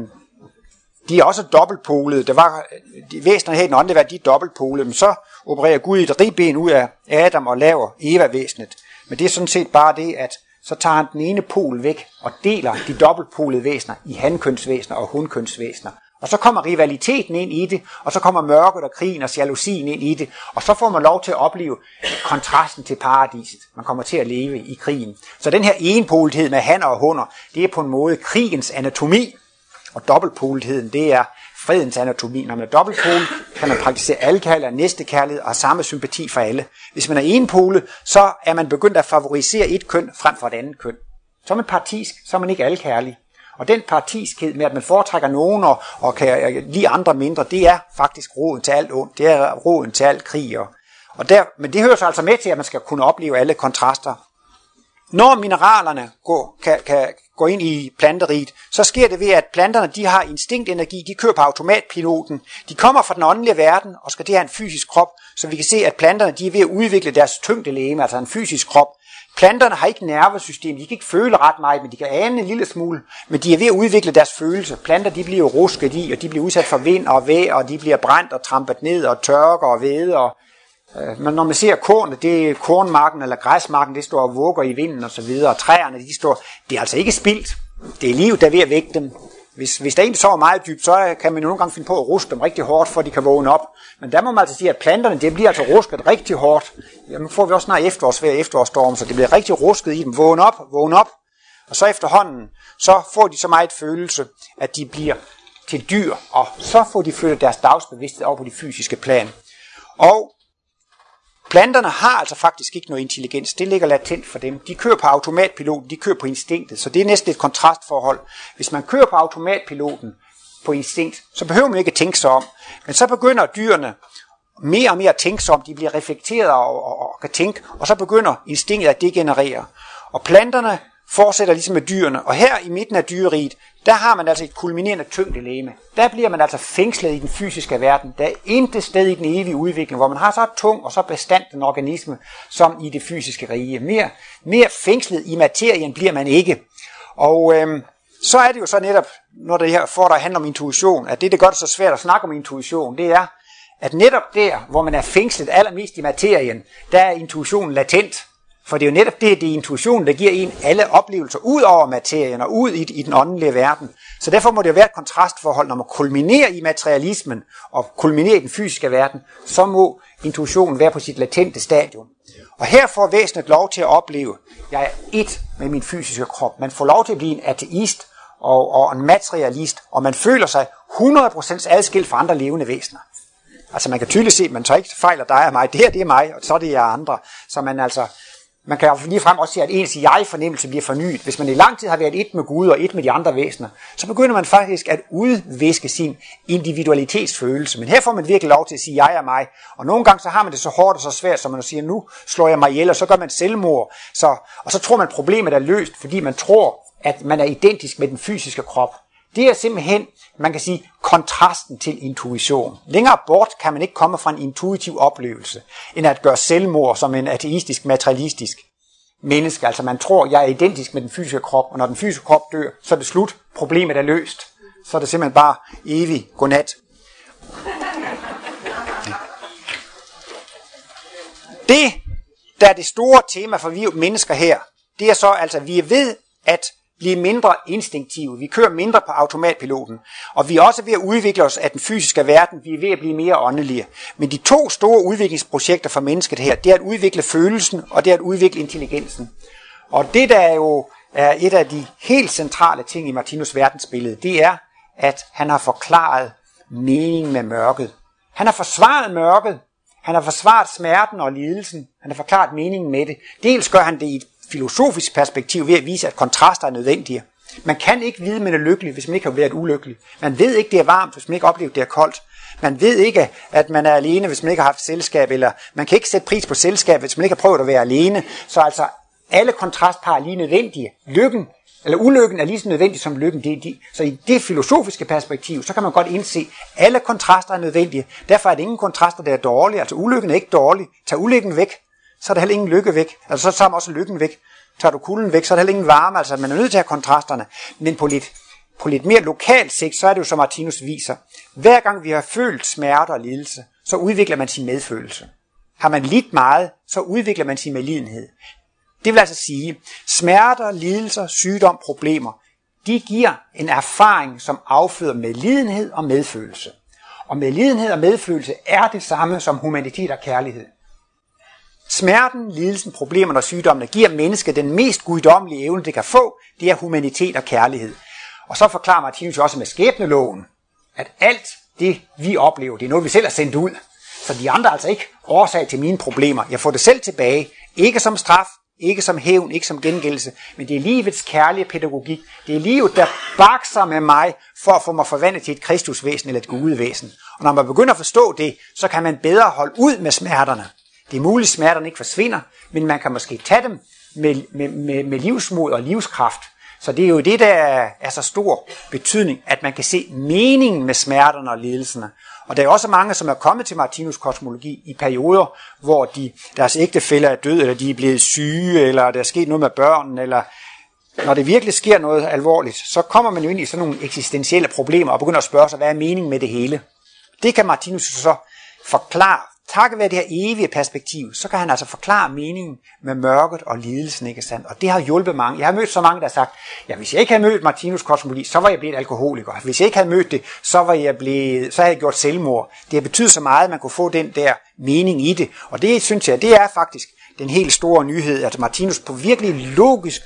de er også dobbeltpolede. Der var de væsener her i den åndelige verden, de er dobbeltpolede, men så opererer Gud i et ribben ud af Adam og laver Eva-væsenet. Men det er sådan set bare det, at så tager han den ene pol væk og deler de dobbeltpolede væsener i hankønsvæsener og hunkønsvæsener. Og så kommer rivaliteten ind i det, og så kommer mørket og krigen og jalousien ind i det, og så får man lov til at opleve kontrasten til paradiset. Man kommer til at leve i krigen. Så den her enpolethed med hanner og hunder, det er på en måde krigens anatomi, og dobbeltpoletheden, det er fredens anatomi. Når man er dobbeltpol, kan man praktisere alle kærlighed og næste kærlighed og samme sympati for alle. Hvis man er enpole, så er man begyndt at favorisere et køn frem for et andet køn. Så er man partisk, så er man ikke alkærlig. Og den partiskhed med, at man foretrækker nogen og, og kan øh, lide andre mindre, det er faktisk roden til alt ondt. Det er roden til alt krig. Og, og der, men det hører så altså med til, at man skal kunne opleve alle kontraster. Når mineralerne går, kan, kan går ind i planteriet, så sker det ved, at planterne de har instinktenergi, de kører på automatpiloten. De kommer fra den åndelige verden og skal det have en fysisk krop, så vi kan se, at planterne de er ved at udvikle deres tyngdelegeme, altså en fysisk krop. Planterne har ikke nervesystem, de kan ikke føle ret meget, men de kan ane en lille smule, men de er ved at udvikle deres følelse. Planter de bliver rusket i, og de bliver udsat for vind og vejr, og de bliver brændt og trampet ned og tørker og ved. Og, Øh, men når man ser kornet, det er kornmarken eller græsmarken, det står og vugger i vinden og så videre, og træerne, de står, det er altså ikke spildt. Det er liv, der er ved at vække dem. Hvis, hvis der en sover meget dybt, så kan man jo nogle gange finde på at ruske dem rigtig hårdt, for at de kan vågne op. Men der må man altså sige, at planterne det bliver altså rusket rigtig hårdt. Jamen får vi også snart efterårsvejr efterårsstorm, så det bliver rigtig rusket i dem. Vågne op, vågne op. Og så efterhånden, så får de så meget følelse, at de bliver til dyr, og så får de flyttet deres dagsbevidsthed over på de fysiske plan. Og Planterne har altså faktisk ikke noget intelligens. Det ligger latent for dem. De kører på automatpiloten, de kører på instinktet. Så det er næsten et kontrastforhold. Hvis man kører på automatpiloten på instinkt, så behøver man ikke at tænke sig om. Men så begynder dyrene mere og mere at tænke sig om. De bliver reflekteret og, og, og kan tænke. Og så begynder instinktet at degenerere. Og planterne fortsætter ligesom med dyrene. Og her i midten af dyreriet, der har man altså et kulminerende tyngdelæme. Der bliver man altså fængslet i den fysiske verden. Der er intet sted i den evige udvikling, hvor man har så tung og så bestandt en organisme, som i det fysiske rige. Mere, mere fængslet i materien bliver man ikke. Og øhm, så er det jo så netop, når det her får der handler om intuition, at det, der gør det så svært at snakke om intuition, det er, at netop der, hvor man er fængslet allermest i materien, der er intuitionen latent. For det er jo netop det, det er intuitionen, der giver en alle oplevelser ud over materien og ud i, i den åndelige verden. Så derfor må det jo være et kontrastforhold, når man kulminerer i materialismen og kulminerer i den fysiske verden, så må intuitionen være på sit latente stadium. Og her får væsenet lov til at opleve, at jeg er et med min fysiske krop. Man får lov til at blive en ateist og, og en materialist, og man føler sig 100% adskilt fra andre levende væsener. Altså man kan tydeligt se, at man tager ikke fejl af dig og mig. Det her det er mig, og så er det jer andre. Så man altså man kan ligefrem også se, at ens jeg-fornemmelse bliver fornyet. Hvis man i lang tid har været et med Gud og et med de andre væsener, så begynder man faktisk at udviske sin individualitetsfølelse. Men her får man virkelig lov til at sige, jeg er mig. Og nogle gange så har man det så hårdt og så svært, som man siger, nu slår jeg mig ihjel, og så gør man selvmord. Så, og så tror man, at problemet er løst, fordi man tror, at man er identisk med den fysiske krop. Det er simpelthen, man kan sige, kontrasten til intuition. Længere bort kan man ikke komme fra en intuitiv oplevelse, end at gøre selvmord som en ateistisk, materialistisk menneske. Altså man tror, jeg er identisk med den fysiske krop, og når den fysiske krop dør, så er det slut. Problemet er løst. Så er det simpelthen bare evig godnat. Det, der er det store tema for vi mennesker her, det er så altså, at vi er ved at blive mindre instinktive. Vi kører mindre på automatpiloten. Og vi er også ved at udvikle os af den fysiske verden. Vi er ved at blive mere åndelige. Men de to store udviklingsprojekter for mennesket her, det er at udvikle følelsen, og det er at udvikle intelligensen. Og det, der er jo er et af de helt centrale ting i Martinus verdensbillede, det er, at han har forklaret meningen med mørket. Han har forsvaret mørket, han har forsvaret smerten og lidelsen, han har forklaret meningen med det. Dels gør han det i et filosofisk perspektiv ved at vise, at kontraster er nødvendige. Man kan ikke vide, at man er lykkelig, hvis man ikke har været ulykkelig. Man ved ikke, det er varmt, hvis man ikke oplever, at det er koldt. Man ved ikke, at man er alene, hvis man ikke har haft selskab, eller man kan ikke sætte pris på selskab, hvis man ikke har prøvet at være alene. Så altså, alle kontrastpar er lige nødvendige. Lykken, eller ulykken er lige så nødvendig som lykken. Det, de, så i det filosofiske perspektiv, så kan man godt indse, at alle kontraster er nødvendige. Derfor er det ingen kontraster, der er dårlige. Altså ulykken er ikke dårlig. Tag ulykken væk, så er der heller ingen lykke væk. Altså så tager man også lykken væk. Tager du kulden væk, så er der heller ingen varme. Altså man er nødt til at have kontrasterne. Men på lidt på lidt mere lokalt sigt, så er det jo, som Martinus viser, hver gang vi har følt smerte og lidelse, så udvikler man sin medfølelse. Har man lidt meget, så udvikler man sin medlidenhed. Det vil altså sige, smerter, lidelser, sygdom, problemer, de giver en erfaring, som afføder medlidenhed og medfølelse. Og medlidenhed og medfølelse er det samme som humanitet og kærlighed. Smerten, lidelsen, problemerne og sygdommene giver mennesket den mest guddommelige evne, det kan få, det er humanitet og kærlighed. Og så forklarer Martinus jo også med skæbneloven, at alt det, vi oplever, det er noget, vi selv har sendt ud. Så de andre er altså ikke årsag til mine problemer. Jeg får det selv tilbage, ikke som straf, ikke som hævn, ikke som gengældelse, men det er livets kærlige pædagogik. Det er livet, der bakser med mig for at få mig forvandlet til et kristusvæsen eller et gudevæsen. Og når man begynder at forstå det, så kan man bedre holde ud med smerterne. Det er muligt, at smerterne ikke forsvinder, men man kan måske tage dem med, med, med, med livsmod og livskraft. Så det er jo det, der er så stor betydning, at man kan se meningen med smerterne og lidelserne. Og der er også mange, som er kommet til Martinus kosmologi i perioder, hvor de, deres ægtefæller er døde, eller de er blevet syge, eller der er sket noget med børnene, eller når det virkelig sker noget alvorligt, så kommer man jo ind i sådan nogle eksistentielle problemer og begynder at spørge sig, hvad er meningen med det hele? Det kan Martinus så forklare takket være det her evige perspektiv, så kan han altså forklare meningen med mørket og lidelsen, ikke sandt? Og det har hjulpet mange. Jeg har mødt så mange, der har sagt, ja, hvis jeg ikke havde mødt Martinus kosmologi, så var jeg blevet alkoholiker. Hvis jeg ikke havde mødt det, så var jeg blevet, så havde jeg gjort selvmord. Det har betydet så meget, at man kunne få den der mening i det. Og det synes jeg, det er faktisk den helt store nyhed, at Martinus på virkelig logisk,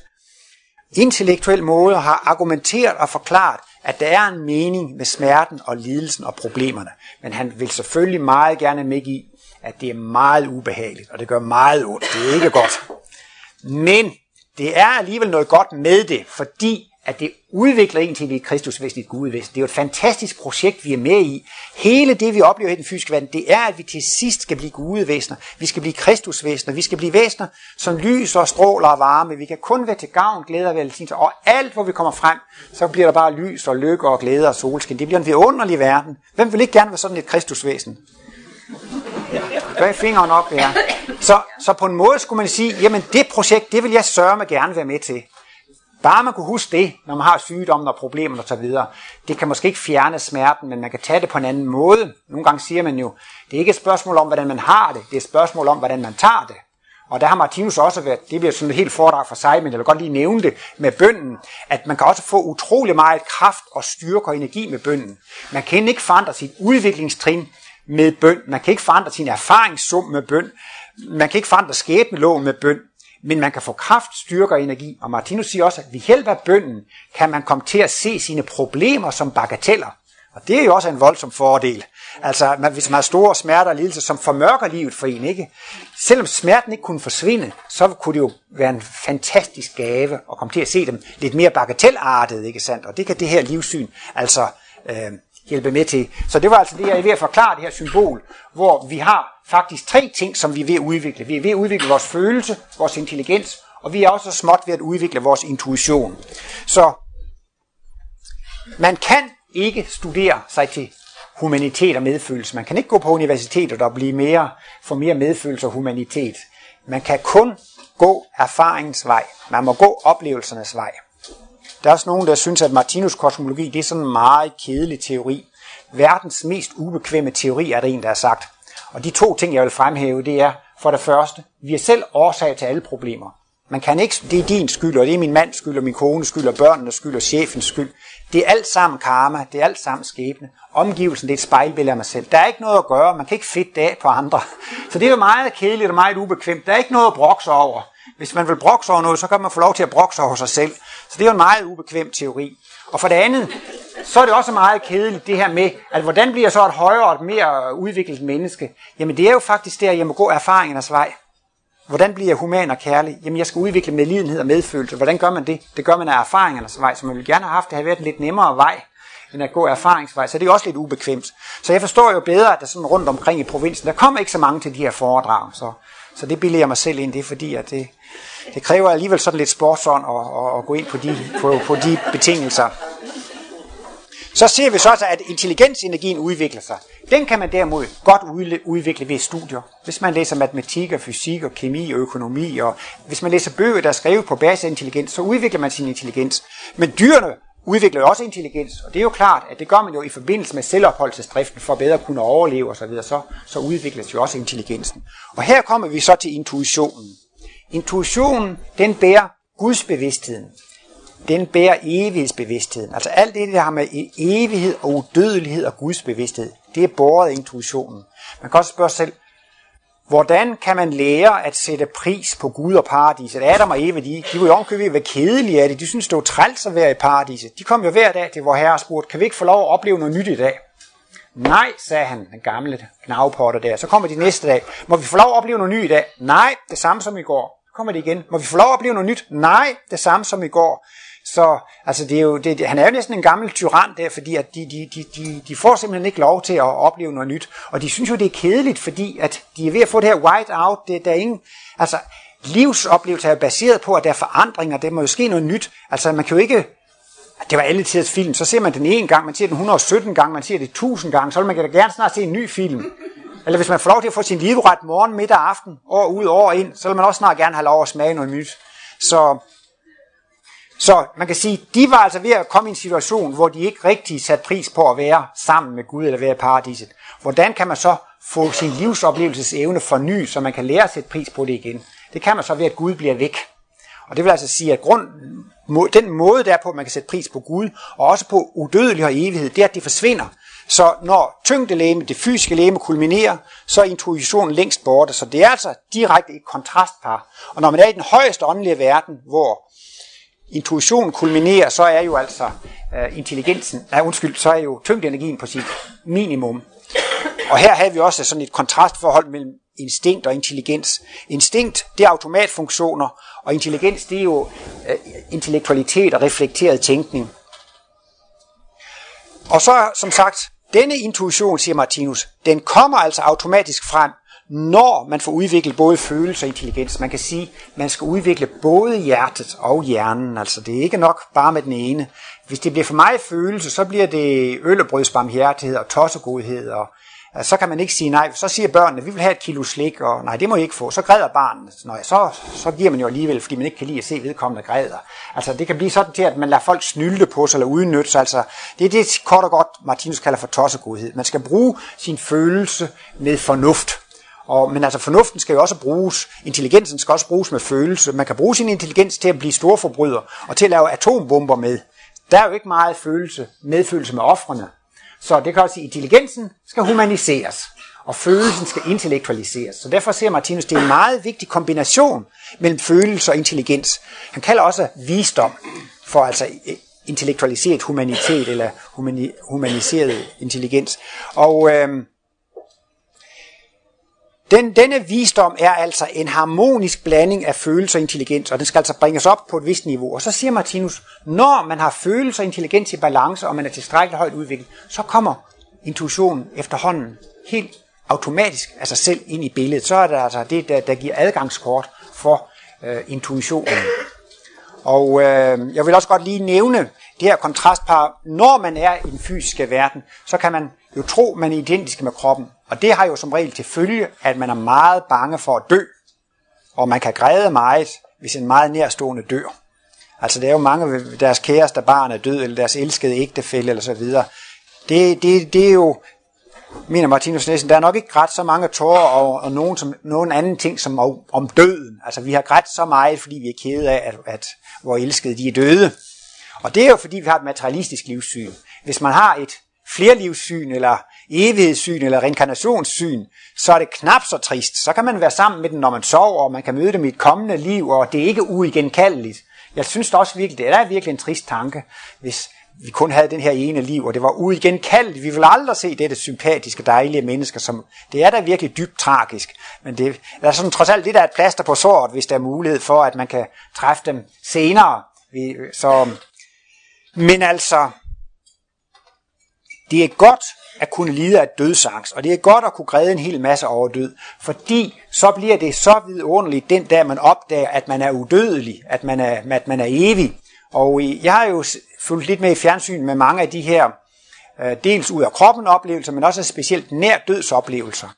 intellektuel måde har argumenteret og forklaret, at der er en mening med smerten og lidelsen og problemerne. Men han vil selvfølgelig meget gerne medgive, i, at det er meget ubehageligt, og det gør meget ondt. Det er ikke godt. Men det er alligevel noget godt med det, fordi at det udvikler en til et kristusvæsen, et gudvæsen. Det er jo et fantastisk projekt, vi er med i. Hele det, vi oplever i den fysiske verden, det er, at vi til sidst skal blive gudevæsener. Vi skal blive kristusvæsener. Vi skal blive væsener, som lyser og stråler og varme. Vi kan kun være til gavn, glæde og velsignelse. Og alt, hvor vi kommer frem, så bliver der bare lys og lykke og glæde og solskin. Det bliver en vidunderlig verden. Hvem vil ikke gerne være sådan et kristusvæsen? Hvad fingeren op, ja. Så, så på en måde skulle man sige, jamen det projekt, det vil jeg sørge mig gerne være med til. Bare man kunne huske det, når man har sygdommen og problemer og så videre. Det kan måske ikke fjerne smerten, men man kan tage det på en anden måde. Nogle gange siger man jo, det er ikke et spørgsmål om, hvordan man har det, det er et spørgsmål om, hvordan man tager det. Og der har Martinus også været, det bliver sådan et helt foredrag for sig, men jeg vil godt lige nævne det med bønden, at man kan også få utrolig meget kraft og styrke og energi med bønden. Man kan ikke forandre sit udviklingstrin med bøn. Man kan ikke forandre sin erfaringssum med bøn. Man kan ikke forandre skæbneloven med bøn. Men man kan få kraft, styrke og energi. Og Martinus siger også, at ved hjælp af bønnen kan man komme til at se sine problemer som bagateller. Og det er jo også en voldsom fordel. Altså, hvis man har store smerter og lidelser, som formørker livet for en, ikke? Selvom smerten ikke kunne forsvinde, så kunne det jo være en fantastisk gave at komme til at se dem lidt mere bagatellartet, ikke sandt? Og det kan det her livssyn altså øh, hjælpe med til. Så det var altså det, jeg er ved at forklare det her symbol, hvor vi har faktisk tre ting, som vi er ved at udvikle. Vi er ved at udvikle vores følelse, vores intelligens, og vi er også småt ved at udvikle vores intuition. Så man kan ikke studere sig til humanitet og medfølelse. Man kan ikke gå på universitetet og blive mere, få mere medfølelse og humanitet. Man kan kun gå erfaringens vej. Man må gå oplevelsernes vej. Der er også nogen, der synes, at Martinus kosmologi det er sådan en meget kedelig teori. Verdens mest ubekvemme teori er det en, der har sagt. Og de to ting, jeg vil fremhæve, det er for det første, vi er selv årsag til alle problemer. Man kan ikke, det er din skyld, og det er min mands skyld, og min kones skyld, og børnenes skyld, og chefens skyld. Det er alt sammen karma, det er alt sammen skæbne. Omgivelsen, det er et spejlbillede af mig selv. Der er ikke noget at gøre, man kan ikke fedt det af på andre. Så det er jo meget kedeligt og meget ubekvemt. Der er ikke noget at brokse over. Hvis man vil brokse over noget, så kan man få lov til at brokse over sig selv. Så det er jo en meget ubekvem teori. Og for det andet, så er det også meget kedeligt det her med, at hvordan bliver jeg så et højere og et mere udviklet menneske? Jamen det er jo faktisk der, jeg må gå erfaringernes vej. Hvordan bliver jeg human og kærlig? Jamen jeg skal udvikle medlidenhed og medfølelse. Hvordan gør man det? Det gør man af erfaringernes vej, så man ville gerne have haft det have været en lidt nemmere vej, end at gå erfaringsvej. Så det er også lidt ubekvemt. Så jeg forstår jo bedre, at der sådan rundt omkring i provinsen, der kommer ikke så mange til de her foredrag. Så, så det bilder jeg mig selv ind, det er fordi, at det, det kræver alligevel sådan lidt sportsånd at, at, at gå ind på de, på, på de betingelser. Så ser vi så også, at intelligensenergien udvikler sig. Den kan man derimod godt udvikle ved studier. Hvis man læser matematik og fysik og kemi og økonomi, og hvis man læser bøger, der er skrevet på basis af intelligens, så udvikler man sin intelligens. Men dyrene udvikler jo også intelligens, og det er jo klart, at det gør man jo i forbindelse med selvopholdelsesdriften for bedre at kunne overleve osv., så, videre, så, så udvikles jo også intelligensen. Og her kommer vi så til intuitionen. Intuitionen, den bærer Guds bevidstheden. Den bærer evighedsbevidstheden. Altså alt det, der har med evighed og udødelighed og Guds bevidsthed, det er båret af intuitionen. Man kan også spørge sig selv, Hvordan kan man lære at sætte pris på Gud og paradiset? Adam og Eva, de, de var jo omkøbet ved kedelige af det. De synes, det var træls at være i paradiset. De kom jo hver dag til vor herre og spurgte, kan vi ikke få lov at opleve noget nyt i dag? Nej, sagde han, den gamle knavpotter der. Så kommer de næste dag. Må vi få lov at opleve noget nyt i dag? Nej, det samme som i går. Så kommer de igen. Må vi få lov at opleve noget nyt? Nej, det samme som i går. Så altså, det er jo, det, han er jo næsten en gammel tyran der, fordi at de, de, de, de, de får simpelthen ikke lov til at opleve noget nyt. Og de synes jo, det er kedeligt, fordi at de er ved at få det her white out. Det, der er ingen, altså, livsoplevelse er baseret på, at der er forandringer, der må jo ske noget nyt. Altså, man kan jo ikke, det var alle tiders film, så ser man den en gang, man ser den 117 gange, man ser det 1000 gange, så vil man da gerne snart se en ny film. Eller hvis man får lov til at få sin livret morgen, middag, aften, år ud, år ind, så vil man også snart gerne have lov at smage noget nyt. Så så man kan sige, de var altså ved at komme i en situation, hvor de ikke rigtig satte pris på at være sammen med Gud eller være i paradiset. Hvordan kan man så få sin livsoplevelsesevne forny, så man kan lære at sætte pris på det igen? Det kan man så ved, at Gud bliver væk. Og det vil altså sige, at grund, den måde der på, man kan sætte pris på Gud, og også på udødelig og evighed, det er, at det forsvinder. Så når tyngdelæme, det fysiske læme kulminerer, så er intuitionen længst borte. Så det er altså direkte et kontrastpar. Og når man er i den højeste åndelige verden, hvor intuition kulminerer, så er jo altså øh, intelligensen, nej undskyld, så er jo tyngdenergien på sit minimum. Og her havde vi også sådan et kontrastforhold mellem instinkt og intelligens. Instinkt, det er automatfunktioner, og intelligens, det er jo øh, intellektualitet og reflekteret tænkning. Og så, som sagt, denne intuition, siger Martinus, den kommer altså automatisk frem, når man får udviklet både følelse og intelligens. Man kan sige, at man skal udvikle både hjertet og hjernen. Altså det er ikke nok bare med den ene. Hvis det bliver for meget følelse, så bliver det øl og tossegodhed. Og, altså, så kan man ikke sige nej. Så siger børnene, vi vil have et kilo slik, og nej, det må I ikke få. Så græder barnet. Nej, så, så giver man jo alligevel, fordi man ikke kan lide at se vedkommende græder. Altså det kan blive sådan til, at man lader folk snylde på sig eller udnytte sig. Altså, det er det kort og godt, Martinus kalder for tossegodhed. Man skal bruge sin følelse med fornuft. Og, men altså fornuften skal jo også bruges, intelligensen skal også bruges med følelse. Man kan bruge sin intelligens til at blive storforbryder og til at lave atombomber med. Der er jo ikke meget følelse, medfølelse med offrene. Så det kan også sige, at intelligensen skal humaniseres, og følelsen skal intellektualiseres. Så derfor ser Martinus, det er en meget vigtig kombination mellem følelse og intelligens. Han kalder også visdom for altså eh, intellektualiseret humanitet eller humani, humaniseret intelligens. Og øhm, den, denne visdom er altså en harmonisk blanding af følelse og intelligens, og den skal altså bringes op på et vist niveau. Og så siger Martinus, når man har følelse og intelligens i balance, og man er tilstrækkeligt højt udviklet, så kommer intuitionen efterhånden helt automatisk af sig selv ind i billedet. Så er det altså det, der, der giver adgangskort for øh, intuitionen. Og øh, jeg vil også godt lige nævne det her kontrastpar. Når man er i den fysiske verden, så kan man jo tro, man er identisk med kroppen. Og det har jo som regel til følge, at man er meget bange for at dø. Og man kan græde meget, hvis en meget nærstående dør. Altså der er jo mange, deres kæreste barn er død, eller deres elskede ægtefælle, eller så videre. Det, det, det er jo, mener Martinus Nielsen, der er nok ikke grædt så mange tårer og, og nogen, som, nogen anden ting som om, om døden. Altså vi har grædt så meget, fordi vi er kede af, at, at vores elskede de er døde. Og det er jo fordi, vi har et materialistisk livssyn. Hvis man har et flerlivssyn, eller evighedssyn, eller reinkarnationssyn, så er det knap så trist. Så kan man være sammen med dem, når man sover, og man kan møde dem i et kommende liv, og det er ikke uigenkaldeligt. Jeg synes da også virkelig, det er virkelig en trist tanke, hvis vi kun havde den her ene liv, og det var uigenkaldeligt. Vi vil aldrig se dette sympatiske, dejlige mennesker, som det er da virkelig dybt tragisk. Men det er sådan trods alt det, der er et plaster på såret, hvis der er mulighed for, at man kan træffe dem senere. Så, men altså, det er godt at kunne lide af dødsangst, og det er godt at kunne græde en hel masse over død, fordi så bliver det så vidunderligt den dag, man opdager, at man er udødelig, at man er, at man er evig. Og jeg har jo fulgt lidt med i fjernsyn med mange af de her, øh, dels ud af kroppen oplevelser, men også specielt nær dødsoplevelser.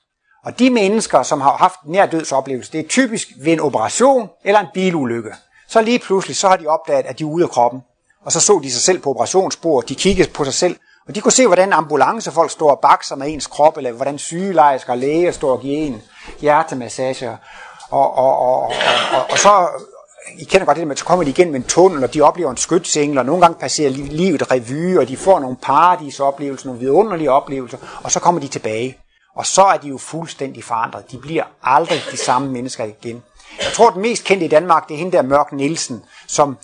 Og de mennesker, som har haft nær dødsoplevelser, det er typisk ved en operation eller en bilulykke. Så lige pludselig, så har de opdaget, at de er ude af kroppen. Og så så de sig selv på operationsbordet, de kiggede på sig selv, og de kunne se, hvordan ambulancefolk står og bakser med ens krop, eller hvordan sygelejersker og læger står og giver en hjertemassage. Og, og, og, og, og, og så, I kender godt det med, så kommer de igen med en tunnel, og de oplever en skytsengel, og nogle gange passerer livet revy, og de får nogle paradisoplevelser, nogle vidunderlige oplevelser, og så kommer de tilbage. Og så er de jo fuldstændig forandret. De bliver aldrig de samme mennesker igen. Jeg tror, den mest kendte i Danmark, det er hende der Mørk Nielsen, som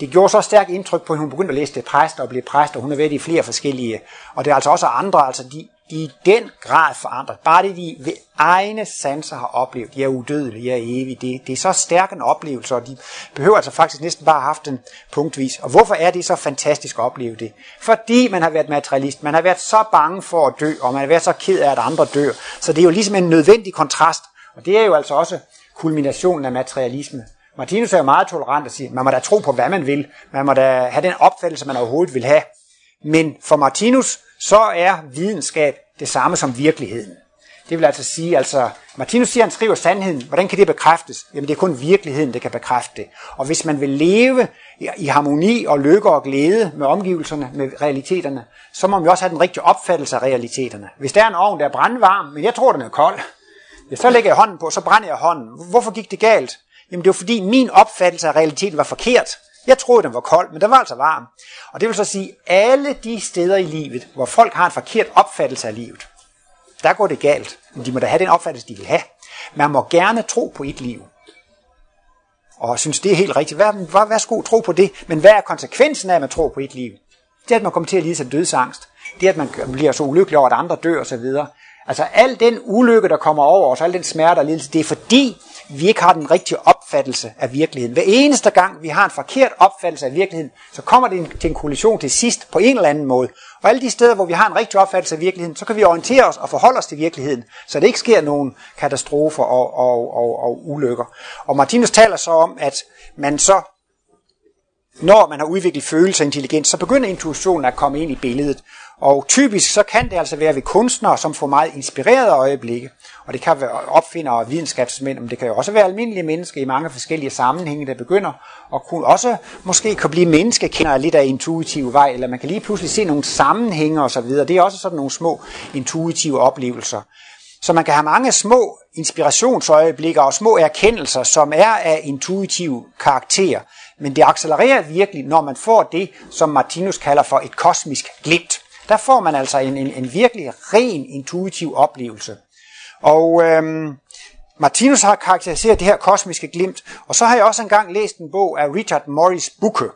det gjorde så stærkt indtryk på, at hun begyndte at læse det præst og blev præst, og hun har været i flere forskellige. Og det er altså også andre, altså de, de i den grad forandret. Bare det, de ved egne sanser har oplevet, de er udødelige, de er evige. Det, det er så stærk en oplevelse, og de behøver altså faktisk næsten bare have haft den punktvis. Og hvorfor er det så fantastisk at opleve det? Fordi man har været materialist, man har været så bange for at dø, og man har været så ked af, at andre dør. Så det er jo ligesom en nødvendig kontrast. Og det er jo altså også kulminationen af materialisme. Martinus er jo meget tolerant og siger, man må da tro på, hvad man vil. Man må da have den opfattelse, man overhovedet vil have. Men for Martinus, så er videnskab det samme som virkeligheden. Det vil altså sige, altså, Martinus siger, han skriver sandheden. Hvordan kan det bekræftes? Jamen, det er kun virkeligheden, der kan bekræfte det. Og hvis man vil leve i harmoni og lykke og glæde med omgivelserne, med realiteterne, så må man jo også have den rigtige opfattelse af realiteterne. Hvis der er en ovn, der er brandvarm, men jeg tror, den er kold, ja, så lægger jeg hånden på, så brænder jeg hånden. Hvorfor gik det galt? Jamen det var fordi min opfattelse af realiteten var forkert. Jeg troede, den var kold, men den var altså varm. Og det vil så sige, alle de steder i livet, hvor folk har en forkert opfattelse af livet, der går det galt. Men de må da have den opfattelse, de vil have. Man må gerne tro på et liv. Og synes, det er helt rigtigt. Vær, vær, værsgo, tro på det. Men hvad er konsekvensen af, at man tror på et liv? Det er, at man kommer til at lide sig dødsangst. Det er, at man bliver så ulykkelig over, at andre dør osv. Altså al den ulykke, der kommer over os, al den smerte og lidelse, det er fordi, vi ikke har den rigtige opfattelse af virkeligheden. Hver eneste gang, vi har en forkert opfattelse af virkeligheden, så kommer det til en kollision til sidst på en eller anden måde. Og alle de steder, hvor vi har en rigtig opfattelse af virkeligheden, så kan vi orientere os og forholde os til virkeligheden, så det ikke sker nogen katastrofer og, og, og, og ulykker. Og Martinus taler så om, at man så, når man har udviklet følelse og intelligens, så begynder intuitionen at komme ind i billedet. Og typisk så kan det altså være ved kunstnere, som får meget inspirerede øjeblikke. Og det kan være opfindere og videnskabsmænd, men det kan jo også være almindelige mennesker i mange forskellige sammenhænge, der begynder at kunne også måske kan blive menneskekender lidt af intuitiv vej, eller man kan lige pludselig se nogle sammenhænge og så videre. Det er også sådan nogle små intuitive oplevelser. Så man kan have mange små inspirationsøjeblikke og små erkendelser, som er af intuitiv karakter. Men det accelererer virkelig, når man får det, som Martinus kalder for et kosmisk glimt. Der får man altså en, en, en virkelig ren intuitiv oplevelse. Og øhm, Martinus har karakteriseret det her kosmiske glimt, og så har jeg også engang læst en bog af Richard Morris Booker,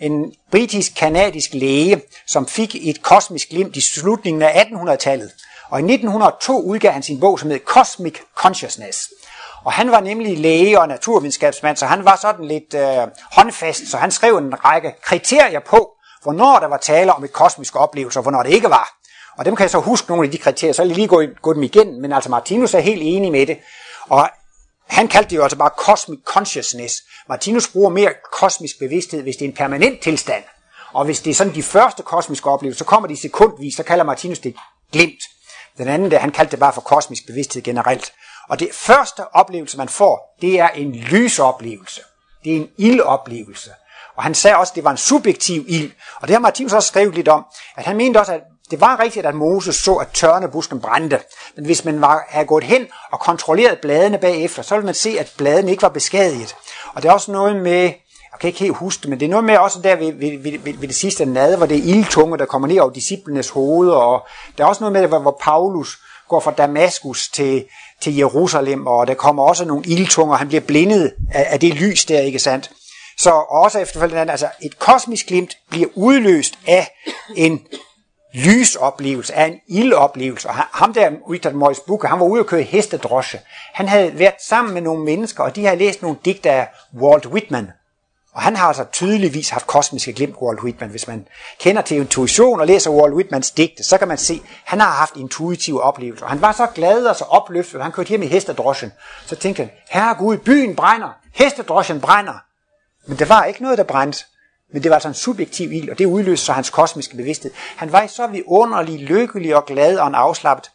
en britisk-kanadisk læge, som fik et kosmisk glimt i slutningen af 1800-tallet. Og i 1902 udgav han sin bog, som hed Cosmic Consciousness. Og han var nemlig læge og naturvidenskabsmand, så han var sådan lidt øh, håndfast, så han skrev en række kriterier på, hvornår der var tale om et kosmisk oplevelse, og hvornår det ikke var. Og dem kan jeg så huske nogle af de kriterier, så jeg lige gå, gå dem igen, men altså Martinus er helt enig med det. Og han kaldte det jo altså bare cosmic consciousness. Martinus bruger mere kosmisk bevidsthed, hvis det er en permanent tilstand. Og hvis det er sådan de første kosmiske oplevelser, så kommer de sekundvis, så kalder Martinus det glimt. Den anden, der, han kaldte det bare for kosmisk bevidsthed generelt. Og det første oplevelse, man får, det er en lysoplevelse. Det er en ildoplevelse. Og han sagde også, at det var en subjektiv ild. Og det har Martinus også skrevet lidt om, at han mente også, at det var rigtigt, at Moses så, at tørnebusken brændte. Men hvis man var, havde gået hen og kontrolleret bladene bagefter, så ville man se, at bladene ikke var beskadiget. Og det er også noget med, jeg kan ikke helt huske det, men det er noget med også der ved, ved, ved, ved, ved det sidste nade, hvor det er ildtunge, der kommer ned over disciplenes hoveder. Og der er også noget med, hvor, hvor Paulus går fra Damaskus til, til Jerusalem, og der kommer også nogle ildtunger, han bliver blindet af, af det lys der, ikke sandt? Så også efterfølgende, altså et kosmisk glimt bliver udløst af en lysoplevelse, af en ildoplevelse. Og ham der, Richard Morris Booker, han var ude at køre hestedrosje. Han havde været sammen med nogle mennesker, og de havde læst nogle digte af Walt Whitman. Og han har altså tydeligvis haft kosmiske glimt, Walt Whitman. Hvis man kender til intuition og læser Walt Whitmans digte, så kan man se, at han har haft intuitive oplevelser. Og han var så glad og så opløftet, at han kørte hjem i hestedrosjen. Så tænkte han, herre Gud, byen brænder, hestedrosjen brænder. Men der var ikke noget, der brændte. Men det var altså en subjektiv ild, og det udløste så hans kosmiske bevidsthed. Han var så vidunderlig, lykkelig og glad og en afslappet.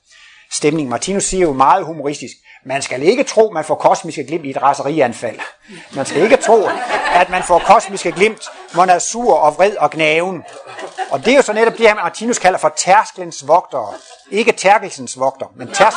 stemning. Martinus siger jo meget humoristisk, man skal ikke tro, man får kosmiske glimt i et raserianfald. Man skal ikke tro, at man får kosmiske glimt, når man er sur og vred og gnaven. Og det er jo så netop det, Martinus kalder for tærsklens vogtere. Ikke tærkelsens vogter, men, tærs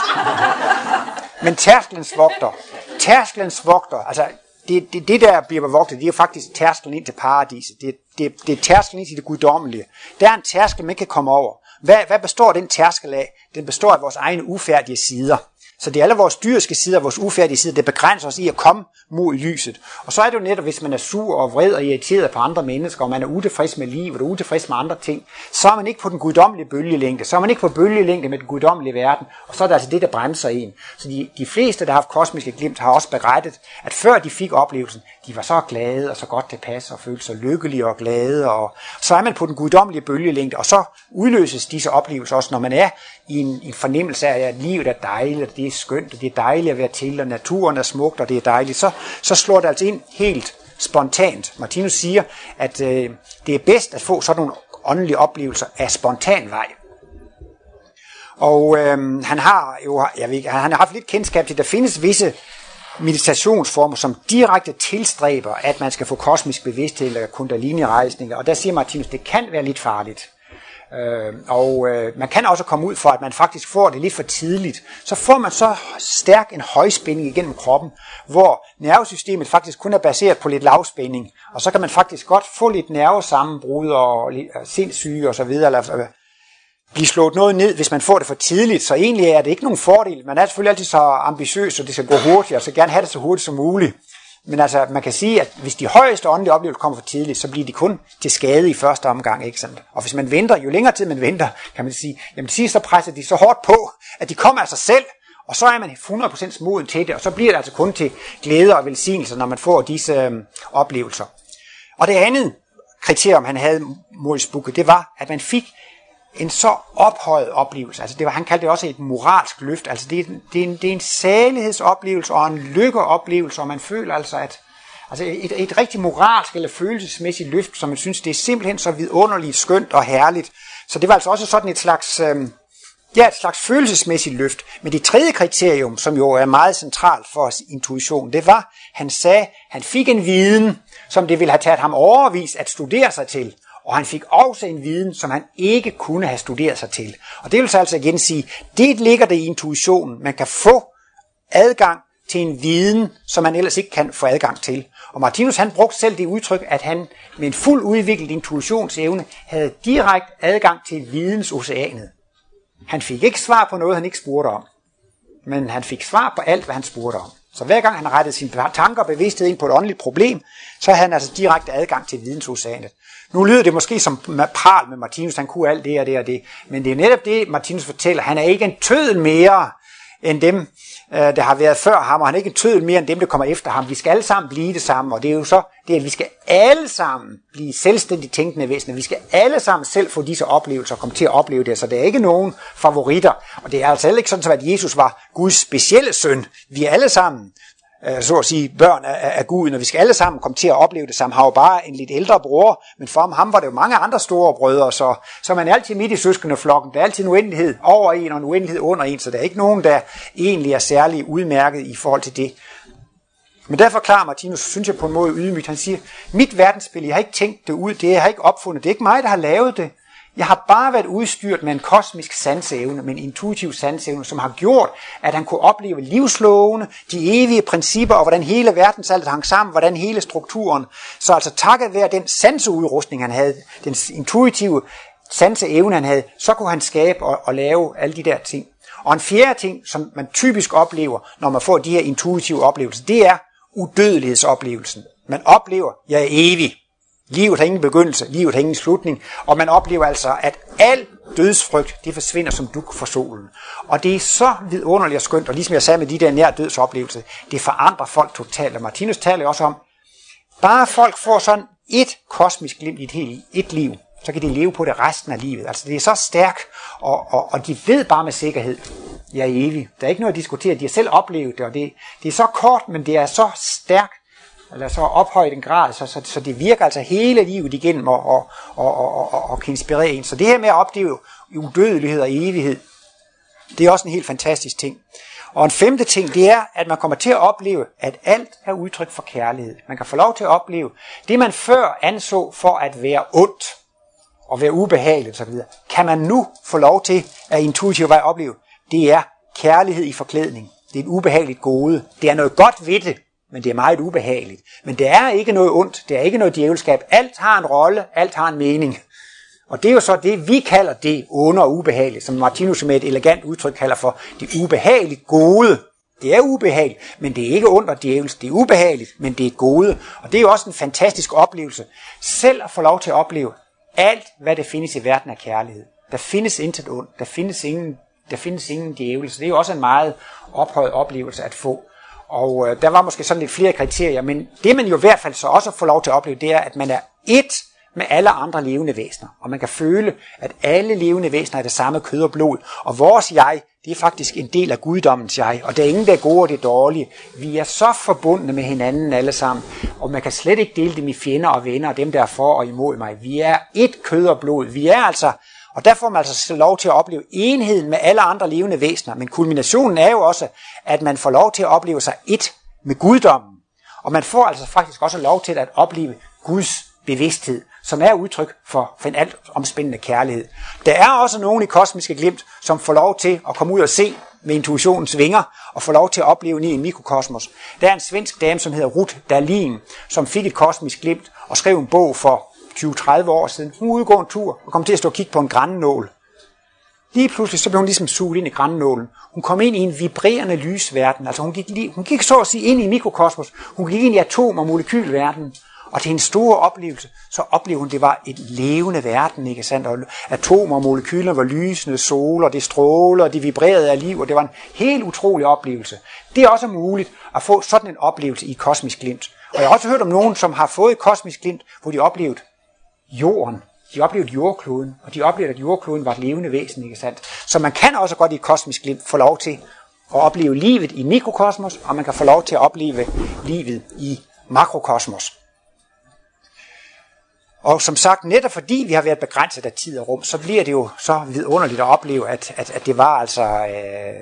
men tærsklens vogter. Tærsklens vogter, altså det, det, det der bliver bevogtet, det er faktisk tærsklen ind til paradiset. Det, det, det er tærsklen ind til det guddommelige. Der er en tærskel, man kan komme over. Hvad, hvad består den tærskel af? Den består af vores egne ufærdige sider. Så det er alle vores dyriske sider, vores ufærdige sider, det begrænser os i at komme mod lyset. Og så er det jo netop, hvis man er sur og vred og irriteret på andre mennesker, og man er utilfreds med livet og utilfreds med andre ting, så er man ikke på den guddommelige bølgelængde. Så er man ikke på bølgelængde med den guddommelige verden, og så er det altså det, der bremser en. Så de, de fleste, der har haft kosmiske glimt, har også berettet, at før de fik oplevelsen, de var så glade og så godt tilpas og følte sig lykkelige og glade. Og så er man på den guddommelige bølgelængde, og så udløses disse oplevelser også, når man er i en, en fornemmelse af, at livet er dejligt, og det er skønt, og det er dejligt at være til, og naturen er smukt, og det er dejligt, så, så slår det altså ind helt spontant. Martinus siger, at øh, det er bedst at få sådan nogle åndelige oplevelser af spontan vej. Og øh, han har jo, jeg ved ikke, han har haft lidt kendskab til, at der findes visse meditationsformer, som direkte tilstræber, at man skal få kosmisk bevidsthed eller kundalini-rejsninger. Og der siger Martinus, det kan være lidt farligt. Øh, og øh, man kan også komme ud for, at man faktisk får det lidt for tidligt. Så får man så stærk en højspænding igennem kroppen, hvor nervesystemet faktisk kun er baseret på lidt lavspænding. Og så kan man faktisk godt få lidt nervesammenbrud og øh, sindssyge og så videre, eller øh, blive slået noget ned, hvis man får det for tidligt. Så egentlig er det ikke nogen fordel. Man er selvfølgelig altid så ambitiøs, og det skal gå hurtigt, og så gerne have det så hurtigt som muligt. Men altså, man kan sige, at hvis de højeste åndelige oplevelser kommer for tidligt, så bliver de kun til skade i første omgang, ikke sandt? Og hvis man venter, jo længere tid man venter, kan man sige, jamen til sidst så presser de så hårdt på, at de kommer af sig selv, og så er man 100% moden til det, og så bliver det altså kun til glæde og velsignelse, når man får disse øh, oplevelser. Og det andet kriterium, han havde mod Bukke, det var, at man fik en så ophøjet oplevelse. Altså det var, han kaldte det også et moralsk løft. Altså det, er, det, er en, det er en salighedsoplevelse og en lykkeoplevelse, og man føler altså, at altså et, et rigtig moralsk eller følelsesmæssigt løft, som man synes, det er simpelthen så vidunderligt, skønt og herligt. Så det var altså også sådan et slags, øh, ja, et slags følelsesmæssigt løft. Men det tredje kriterium, som jo er meget centralt for os intuition, det var, han sagde, han fik en viden, som det ville have taget ham overvis at studere sig til og han fik også en viden, som han ikke kunne have studeret sig til. Og det vil så altså igen sige, det ligger det i intuitionen. Man kan få adgang til en viden, som man ellers ikke kan få adgang til. Og Martinus han brugte selv det udtryk, at han med en fuld udviklet intuitionsevne havde direkte adgang til vidensoceanet. Han fik ikke svar på noget, han ikke spurgte om. Men han fik svar på alt, hvad han spurgte om. Så hver gang han rettede sine tanker og bevidsthed ind på et åndeligt problem, så havde han altså direkte adgang til vidensoceanet. Nu lyder det måske som pral med Martinus, han kunne alt det og det og det, men det er netop det, Martinus fortæller. Han er ikke en tødel mere end dem, øh, der har været før ham, og han er ikke en tødel mere end dem, der kommer efter ham. Vi skal alle sammen blive det samme, og det er jo så, det er, at vi skal alle sammen blive selvstændigt tænkende væsener. Vi skal alle sammen selv få disse oplevelser og komme til at opleve det, så der er ikke nogen favoritter. Og det er altså ikke sådan, at Jesus var Guds specielle søn. Vi er alle sammen øh, så at sige, børn af, af Gud, og vi skal alle sammen komme til at opleve det samme. Han var bare en lidt ældre bror, men for ham var det jo mange andre store brødre, så, så man er altid midt i søskendeflokken. Der er altid en uendelighed over en og en uendelighed under en, så der er ikke nogen, der egentlig er særlig udmærket i forhold til det. Men der forklarer Martinus, synes jeg på en måde ydmygt, han siger, mit verdensbillede, jeg har ikke tænkt det ud, det jeg har ikke opfundet, det er ikke mig, der har lavet det. Jeg har bare været udstyret med en kosmisk sanseevne, med en intuitiv sanseevne, som har gjort, at han kunne opleve livslovene, de evige principper, og hvordan hele verdensaltet hang sammen, hvordan hele strukturen. Så altså takket være den sanseudrustning, han havde, den intuitive sanseevne, han havde, så kunne han skabe og, og lave alle de der ting. Og en fjerde ting, som man typisk oplever, når man får de her intuitive oplevelser, det er udødelighedsoplevelsen. Man oplever, jeg er evig. Livet har ingen begyndelse, livet har ingen slutning, og man oplever altså, at al dødsfrygt, det forsvinder som duk for solen. Og det er så vidunderligt og skønt, og ligesom jeg sagde med de der nær dødsoplevelser, det forandrer folk totalt. Og Martinus taler også om, bare folk får sådan et kosmisk glimt i et, helt, et liv, så kan de leve på det resten af livet. Altså det er så stærkt, og, og, og de ved bare med sikkerhed, jeg er evig. Der er ikke noget at diskutere, de har selv oplevet det, og det, det er så kort, men det er så stærkt, eller så ophøjet en grad, så, så, så det virker altså hele livet igennem og, og, og, og, og, og kan inspirere en. Så det her med at opleve udødelighed og evighed, Det er også en helt fantastisk ting. Og en femte ting, det er, at man kommer til at opleve, at alt er udtryk for kærlighed. Man kan få lov til at opleve det, man før anså for at være ondt og være ubehageligt osv., kan man nu få lov til at intuitivt vej opleve, det er kærlighed i forklædning. Det er et ubehageligt gode. Det er noget godt ved det, men det er meget ubehageligt. Men det er ikke noget ondt, det er ikke noget djævelskab. Alt har en rolle, alt har en mening. Og det er jo så det, vi kalder det onde og ubehageligt, som Martinus med et elegant udtryk kalder for det ubehageligt gode. Det er ubehageligt, men det er ikke ondt og djævels. Det er ubehageligt, men det er gode. Og det er jo også en fantastisk oplevelse. Selv at få lov til at opleve alt, hvad der findes i verden af kærlighed. Der findes intet ondt. Der findes ingen, der findes ingen djævelse. Det er jo også en meget ophøjet oplevelse at få. Og øh, der var måske sådan lidt flere kriterier, men det man jo i hvert fald så også får lov til at opleve, det er, at man er ét med alle andre levende væsener. Og man kan føle, at alle levende væsener er det samme kød og blod. Og vores jeg, det er faktisk en del af guddommens jeg. Og der er ingen, der er gode og det er dårlige. Vi er så forbundne med hinanden alle sammen. Og man kan slet ikke dele dem i fjender og venner, og dem der er for og imod mig. Vi er et kød og blod. Vi er altså og der får man altså lov til at opleve enheden med alle andre levende væsener. Men kulminationen er jo også, at man får lov til at opleve sig et med guddommen. Og man får altså faktisk også lov til at opleve Guds bevidsthed, som er udtryk for, for en alt omspændende kærlighed. Der er også nogen i kosmiske glimt, som får lov til at komme ud og se med intuitionens vinger, og få lov til at opleve i en mikrokosmos. Der er en svensk dame, som hedder Ruth Dahlin, som fik et kosmisk glimt og skrev en bog for 20-30 år siden. Hun udgår en tur og kom til at stå og kigge på en grænnål. Lige pludselig så blev hun ligesom suget ind i grænnålen. Hun kom ind i en vibrerende lysverden. Altså hun gik, lige, hun gik så at sige ind i mikrokosmos. Hun gik ind i atom- og molekylverdenen. Og til en stor oplevelse, så oplevede hun, at det var et levende verden, ikke sandt? Og atomer og molekyler var lysende, soler, det stråler, det vibrerede af liv, og det var en helt utrolig oplevelse. Det er også muligt at få sådan en oplevelse i kosmisk glimt. Og jeg har også hørt om nogen, som har fået kosmisk glimt, hvor de oplevede jorden. De oplevede jordkloden, og de oplevede, at jordkloden var et levende væsen, ikke sandt? Så man kan også godt i kosmisk glimt få lov til at opleve livet i mikrokosmos, og man kan få lov til at opleve livet i makrokosmos. Og som sagt, netop fordi vi har været begrænset af tid og rum, så bliver det jo så vidunderligt at opleve, at, at, at det var altså øh,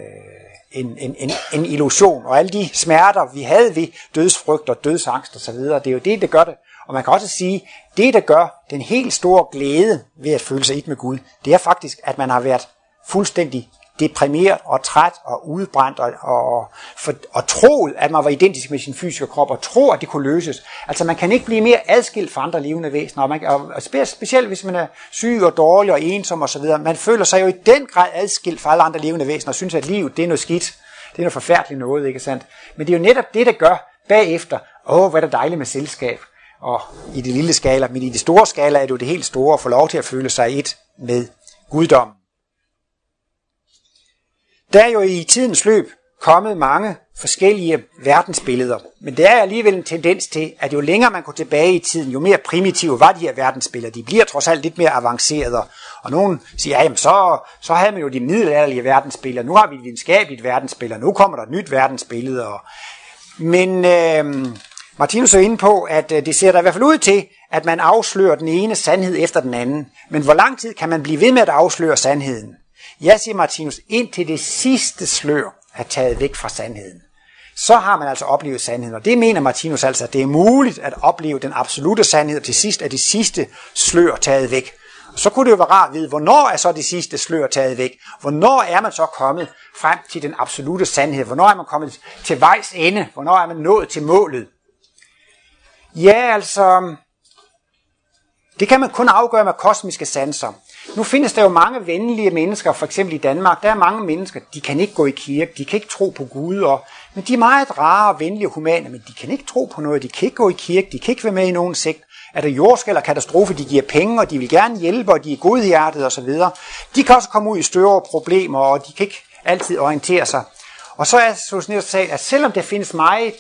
en, en, en, en illusion. Og alle de smerter, vi havde ved dødsfrygt og dødsangst osv., det er jo det, der gør det. Og man kan også sige, det der gør den helt store glæde ved at føle sig et med Gud, det er faktisk, at man har været fuldstændig deprimeret og træt og udbrændt og, og, for, og troet, at man var identisk med sin fysiske krop og tro, at det kunne løses. Altså man kan ikke blive mere adskilt fra andre levende væsener, og, man, og specielt hvis man er syg og dårlig og ensom osv. Man føler sig jo i den grad adskilt fra alle andre levende væsener og synes, at livet det er noget skidt. Det er noget forfærdeligt noget, ikke sandt? Men det er jo netop det, der gør bagefter, åh, hvad er det dejligt med selskab. Og i det lille skala, men i det store skala er det jo det helt store at få lov til at føle sig et med guddommen. Der er jo i tidens løb kommet mange forskellige verdensbilleder, men der er alligevel en tendens til, at jo længere man går tilbage i tiden, jo mere primitive var de her verdensbilleder. De bliver trods alt lidt mere avancerede. Og nogen siger, ja, så, så havde man jo de middelalderlige verdensbilleder, nu har vi et videnskabeligt verdensbillede, nu kommer der et nyt verdensbillede. Men øh, Martinus er inde på, at øh, det ser der i hvert fald ud til, at man afslører den ene sandhed efter den anden. Men hvor lang tid kan man blive ved med at afsløre sandheden? Jeg siger Martinus, indtil det sidste slør er taget væk fra sandheden. Så har man altså oplevet sandheden, og det mener Martinus altså, at det er muligt at opleve den absolute sandhed, og til sidst er det sidste slør taget væk. Og så kunne det jo være rart at vide, hvornår er så det sidste slør taget væk? Hvornår er man så kommet frem til den absolute sandhed? Hvornår er man kommet til vejs ende? Hvornår er man nået til målet? Ja, altså, det kan man kun afgøre med kosmiske sanser. Nu findes der jo mange venlige mennesker, for eksempel i Danmark. Der er mange mennesker, de kan ikke gå i kirke, de kan ikke tro på Gud, og, men de er meget rare, og venlige og humane, men de kan ikke tro på noget, de kan ikke gå i kirke, de kan ikke være med i nogen sekt. Er der jordskæld eller katastrofe, de giver penge, og de vil gerne hjælpe, og de er godhjertede osv. De kan også komme ud i større problemer, og de kan ikke altid orientere sig. Og så er Solzhenitsyn sagt, at selvom der findes meget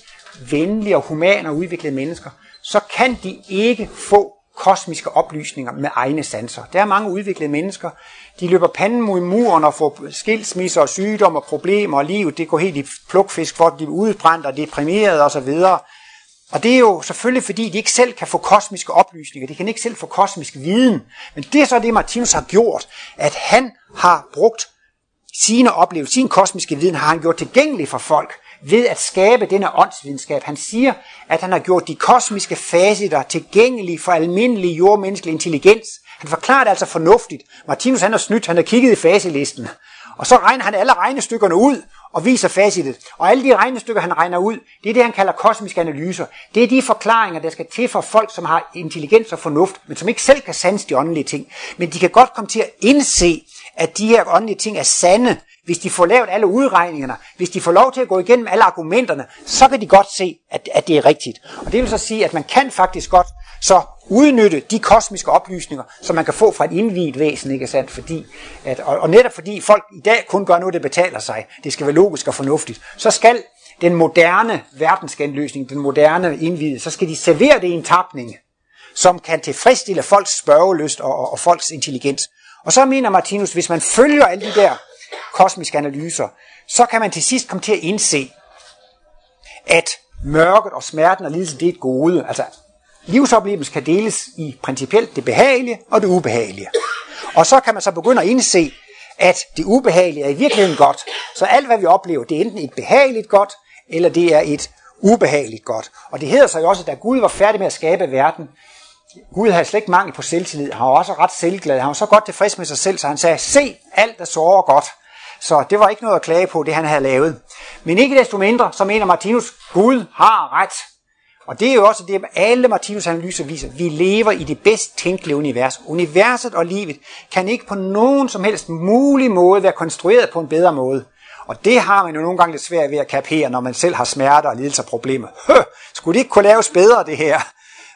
venlige og humane og udviklede mennesker, så kan de ikke få kosmiske oplysninger med egne sanser. Der er mange udviklede mennesker, de løber panden mod muren og får skilsmisser og sygdomme og problemer, og livet det går helt i plukfisk, for de er udbrændt og deprimeret osv. Og det er jo selvfølgelig, fordi de ikke selv kan få kosmiske oplysninger, de kan ikke selv få kosmisk viden. Men det er så det, Martinus har gjort, at han har brugt sine oplevelser, sin kosmiske viden har han gjort tilgængelig for folk ved at skabe denne åndsvidenskab. Han siger, at han har gjort de kosmiske facetter tilgængelige for almindelig jordmenneskelig intelligens. Han forklarer det altså fornuftigt. Martinus han har snydt, han har kigget i faselisten. Og så regner han alle regnestykkerne ud og viser facitet. Og alle de regnestykker, han regner ud, det er det, han kalder kosmiske analyser. Det er de forklaringer, der skal til for folk, som har intelligens og fornuft, men som ikke selv kan sanse de åndelige ting. Men de kan godt komme til at indse, at de her åndelige ting er sande, hvis de får lavet alle udregningerne, hvis de får lov til at gå igennem alle argumenterne, så kan de godt se, at, at det er rigtigt. Og det vil så sige, at man kan faktisk godt så udnytte de kosmiske oplysninger, som man kan få fra et indviet væsen, ikke sandt? Fordi, at, og, og netop fordi folk i dag kun gør noget, der betaler sig, det skal være logisk og fornuftigt, så skal den moderne verdensgenløsning, den moderne indviede, så skal de servere det i en tapning, som kan tilfredsstille folks spørgelyst og, og, og folks intelligens. Og så mener Martinus, hvis man følger alle de der kosmiske analyser, så kan man til sidst komme til at indse, at mørket og smerten og lidelsen, det er et gode. Altså, livsoplevelsen kan deles i principielt det behagelige og det ubehagelige. Og så kan man så begynde at indse, at det ubehagelige er i virkeligheden godt. Så alt, hvad vi oplever, det er enten et behageligt godt, eller det er et ubehageligt godt. Og det hedder sig jo også, at da Gud var færdig med at skabe verden, Gud havde slet ikke mangel på selvtillid. Han var også ret selvglad. Han var så godt tilfreds med sig selv, så han sagde, se, alt er såre godt. Så det var ikke noget at klage på, det han havde lavet. Men ikke desto mindre, så mener Martinus, Gud har ret. Og det er jo også det, alle Martinus analyser viser. Vi lever i det bedst tænkelige univers. Universet og livet kan ikke på nogen som helst mulig måde være konstrueret på en bedre måde. Og det har man jo nogle gange lidt svært ved at kapere, når man selv har smerter og lidelser og problemer. Hø, skulle det ikke kunne laves bedre, det her?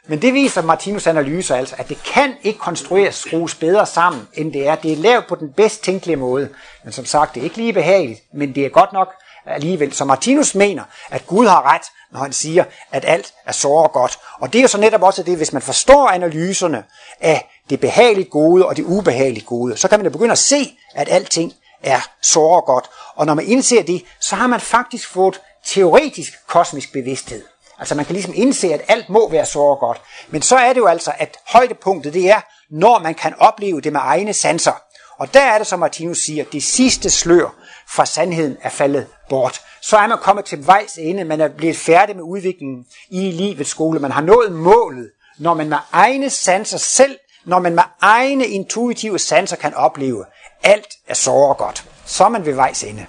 Men det viser Martinus analyser altså, at det kan ikke konstrueres, skrues bedre sammen, end det er. Det er lavet på den bedst tænkelige måde. Men som sagt, det er ikke lige behageligt, men det er godt nok alligevel. Så Martinus mener, at Gud har ret, når han siger, at alt er så og godt. Og det er jo så netop også det, hvis man forstår analyserne af det behageligt gode og det ubehageligt gode, så kan man jo begynde at se, at alting er så og godt. Og når man indser det, så har man faktisk fået teoretisk kosmisk bevidsthed. Altså man kan ligesom indse, at alt må være så godt. Men så er det jo altså, at højdepunktet det er, når man kan opleve det med egne sanser. Og der er det, som Martinus siger, det sidste slør fra sandheden er faldet bort. Så er man kommet til vejs ende, man er blevet færdig med udviklingen i livets skole. Man har nået målet, når man med egne sanser selv, når man med egne intuitive sanser kan opleve, alt er så godt. Så er man ved vejs ende.